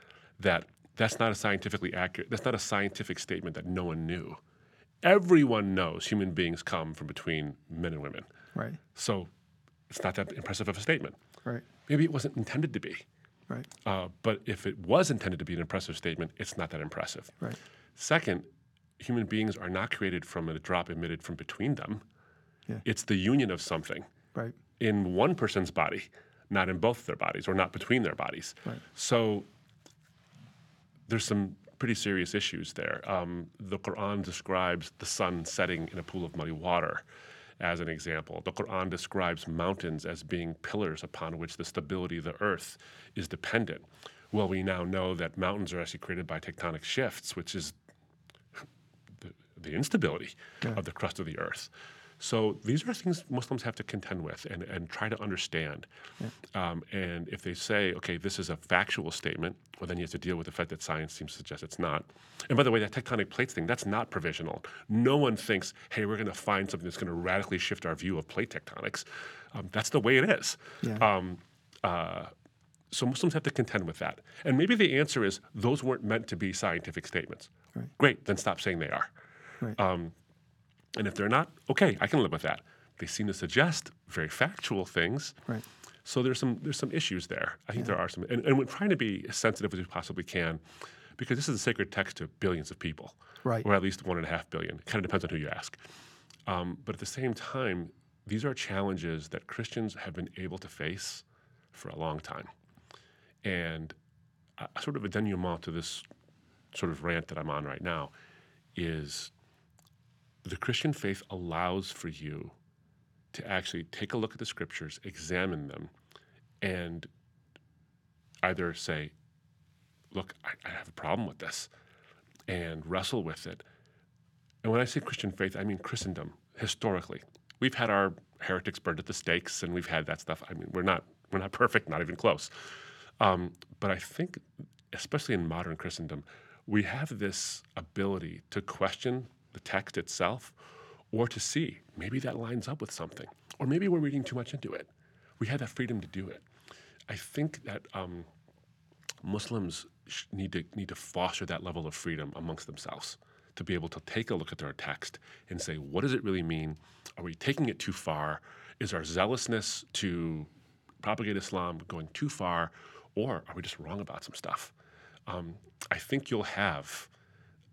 that that's not a scientifically accurate. That's not a scientific statement that no one knew. Everyone knows human beings come from between men and women. Right. So it's not that impressive of a statement. Right. Maybe it wasn't intended to be. Right. Uh, but if it was intended to be an impressive statement, it's not that impressive. Right. Second, human beings are not created from a drop emitted from between them. Yeah. It's the union of something Right. in one person's body, not in both their bodies or not between their bodies. Right. So there's some pretty serious issues there. Um, the Quran describes the sun setting in a pool of muddy water as an example. The Quran describes mountains as being pillars upon which the stability of the earth is dependent. Well, we now know that mountains are actually created by tectonic shifts, which is the, the instability of the crust of the earth. So these are things Muslims have to contend with and, and try to understand. Um, and if they say, okay, this is a factual statement, well, then you have to deal with the fact that science seems to suggest it's not. And by the way, that tectonic plates thing, that's not provisional. No one thinks, hey, we're going to find something that's going to radically shift our view of plate tectonics. Um, that's the way it is. Yeah. Um, uh, so Muslims have to contend with that. And maybe the answer is those weren't meant to be scientific statements. Right. Great, then stop saying they are. Right. Um, and if they're not, okay, I can live with that. They seem to suggest very factual things. Right. So there's some there's some issues there. I think there are some, and, and we're trying to be as sensitive as we possibly can, because this is a sacred text to billions of people, Right. or at least one and a half billion. It kind of depends on who you ask. Um, but at the same time, these are challenges that Christians have been able to face for a long time, and a sort of a denouement to this sort of rant that I'm on right now is the Christian faith allows for you to actually take a look at the scriptures, examine them, and either say, look, I, I have a problem with this, and wrestle with it. And when I say Christian faith, I mean Christendom, historically. We've had our heretics burned at the stakes, and we've had that stuff. I mean, we're not, we're not perfect, not even close. Um, but I think, especially in modern Christendom, we have this ability to question the text itself or to see maybe that lines up with something, or maybe we're reading too much into it. We have that freedom to do it. I think that um, Muslims need to need to foster that level of freedom amongst themselves to be able to take a look at their text and say, what does it really mean? Are we taking it too far? Is our zealousness to propagate Islam going too far, or are we just wrong about some stuff? Um, I think you'll have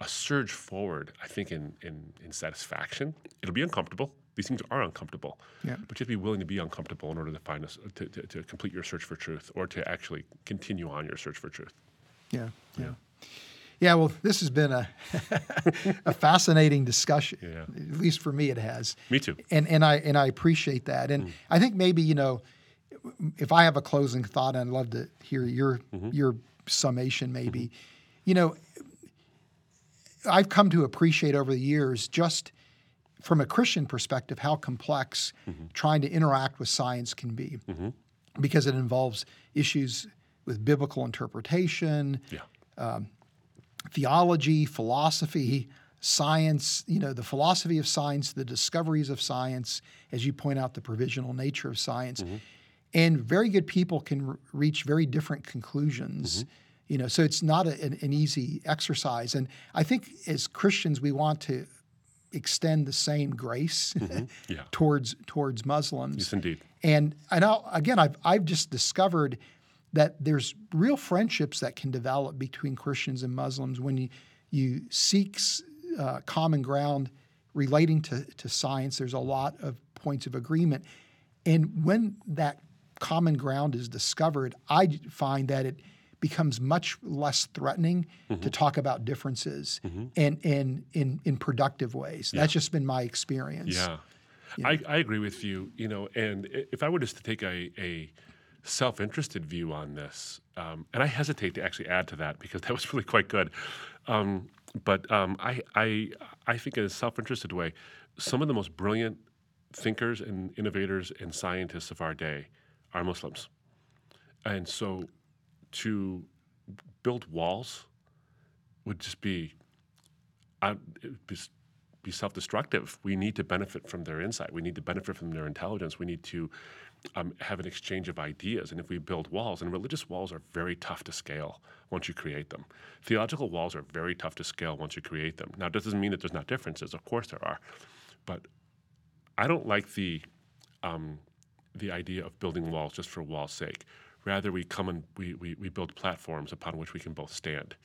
a surge forward. I think in, in in satisfaction. It'll be uncomfortable. These things are uncomfortable, Yeah. but you have to be willing to be uncomfortable in order to find us to, to, to complete your search for truth, or to actually continue on your search for truth. Yeah, yeah. Yeah, well, this has been a, a fascinating discussion. Yeah. At least for me, it has. Me too. And and I and I appreciate that. And mm. I think maybe you know, if I have a closing thought, I'd love to hear your mm-hmm. your summation. Maybe, mm-hmm. you know, I've come to appreciate over the years just from a Christian perspective how complex mm-hmm. trying to interact with science can be, mm-hmm. because it involves issues with biblical interpretation, Yeah. Um, theology, philosophy, science, you know, the philosophy of science, the discoveries of science, as you point out, the provisional nature of science. Mm-hmm. And very good people can r- reach very different conclusions. You know, so it's not a, an, an easy exercise. And I think as Christians, we want to extend the same grace Yeah. towards towards Muslims. Yes, indeed. And I know again, I've I've just discovered that there's real friendships that can develop between Christians and Muslims when you you seek uh, common ground relating to to science. There's a lot of points of agreement, and when that common ground is discovered, I find that it becomes much less threatening to talk about differences and and in in productive ways. That's just been my experience. Yeah. I, I agree with you. You know, and if I were just to take a, a self-interested view on this, um, and I hesitate to actually add to that because that was really quite good. Um, but um, I, I, I think in a self-interested way, some of the most brilliant thinkers and innovators and scientists of our day are Muslims, and so to build walls would just be be, be self-destructive. We need to benefit from their insight. We need to benefit from their intelligence. We need to um, have an exchange of ideas. And if we build walls, and religious walls are very tough to scale once you create them. Theological walls are very tough to scale once you create them. Now, doesn't mean that there's not differences. Of course there are, but I don't like the um, the idea of building walls just for wall's sake. Rather, we come and we, we, we build platforms upon which we can both stand.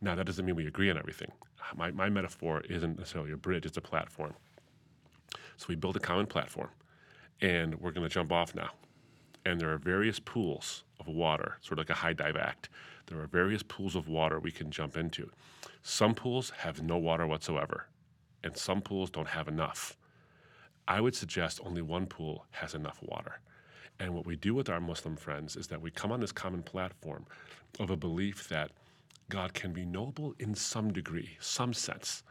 Now, that doesn't mean we agree on everything. My, my metaphor isn't necessarily a bridge, it's a platform. So we build a common platform, and we're going to jump off now. And there are various pools of water, sort of like a high dive act. There are various pools of water we can jump into. Some pools have no water whatsoever, and some pools don't have enough. I would suggest only one pool has enough water. And what we do with our Muslim friends is that we come on this common platform of a belief that God can be noble in some degree, some sense.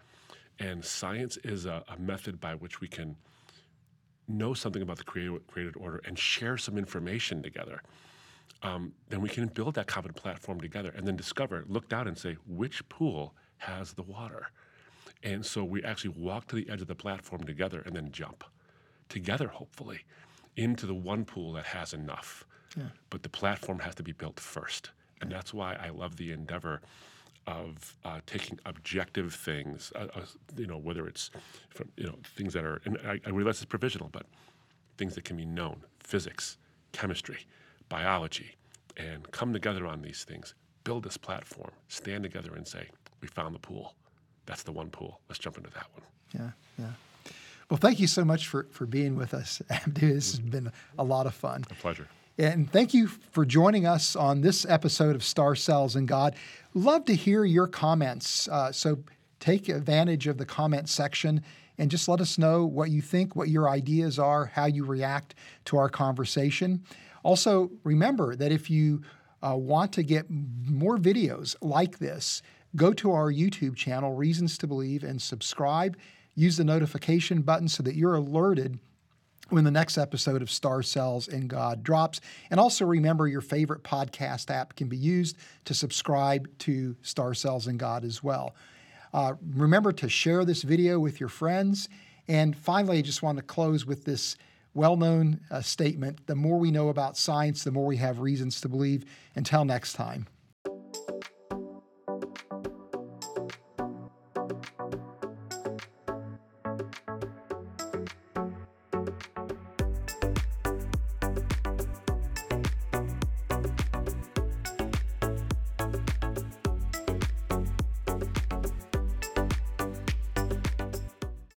And science is a, a method by which we can know something about the created, created order and share some information together, um, then we can build that common platform together and then discover, look down and say, which pool has the water? And so we actually walk to the edge of the platform together and then jump together, hopefully, into the one pool that has enough. Yeah. But the platform has to be built first. And that's why I love the endeavor of uh, taking objective things, uh, uh, you know, whether it's from, you know, things that are, and I, I realize it's provisional, but things that can be known, physics, chemistry, biology, and come together on these things, build this platform, stand together and say, we found the pool. That's the one pool. Let's jump into that one. Yeah, yeah. Well, thank you so much for, for being with us, Abdu. This has been a lot of fun. A pleasure. And thank you for joining us on this episode of Stars, Cells, and God. Love to hear your comments. Uh, so take advantage of the comment section and just let us know what you think, what your ideas are, how you react to our conversation. Also, remember that if you uh, want to get more videos like this, go to our YouTube channel, Reasons to Believe, and subscribe. Use the notification button so that you're alerted when the next episode of Stars, Cells, and God drops. And also remember your favorite podcast app can be used to subscribe to Stars, Cells, and God as well. Uh, remember to share this video with your friends. And finally, I just want to close with this well known uh, statement the more we know about science, the more we have reasons to believe. Until next time.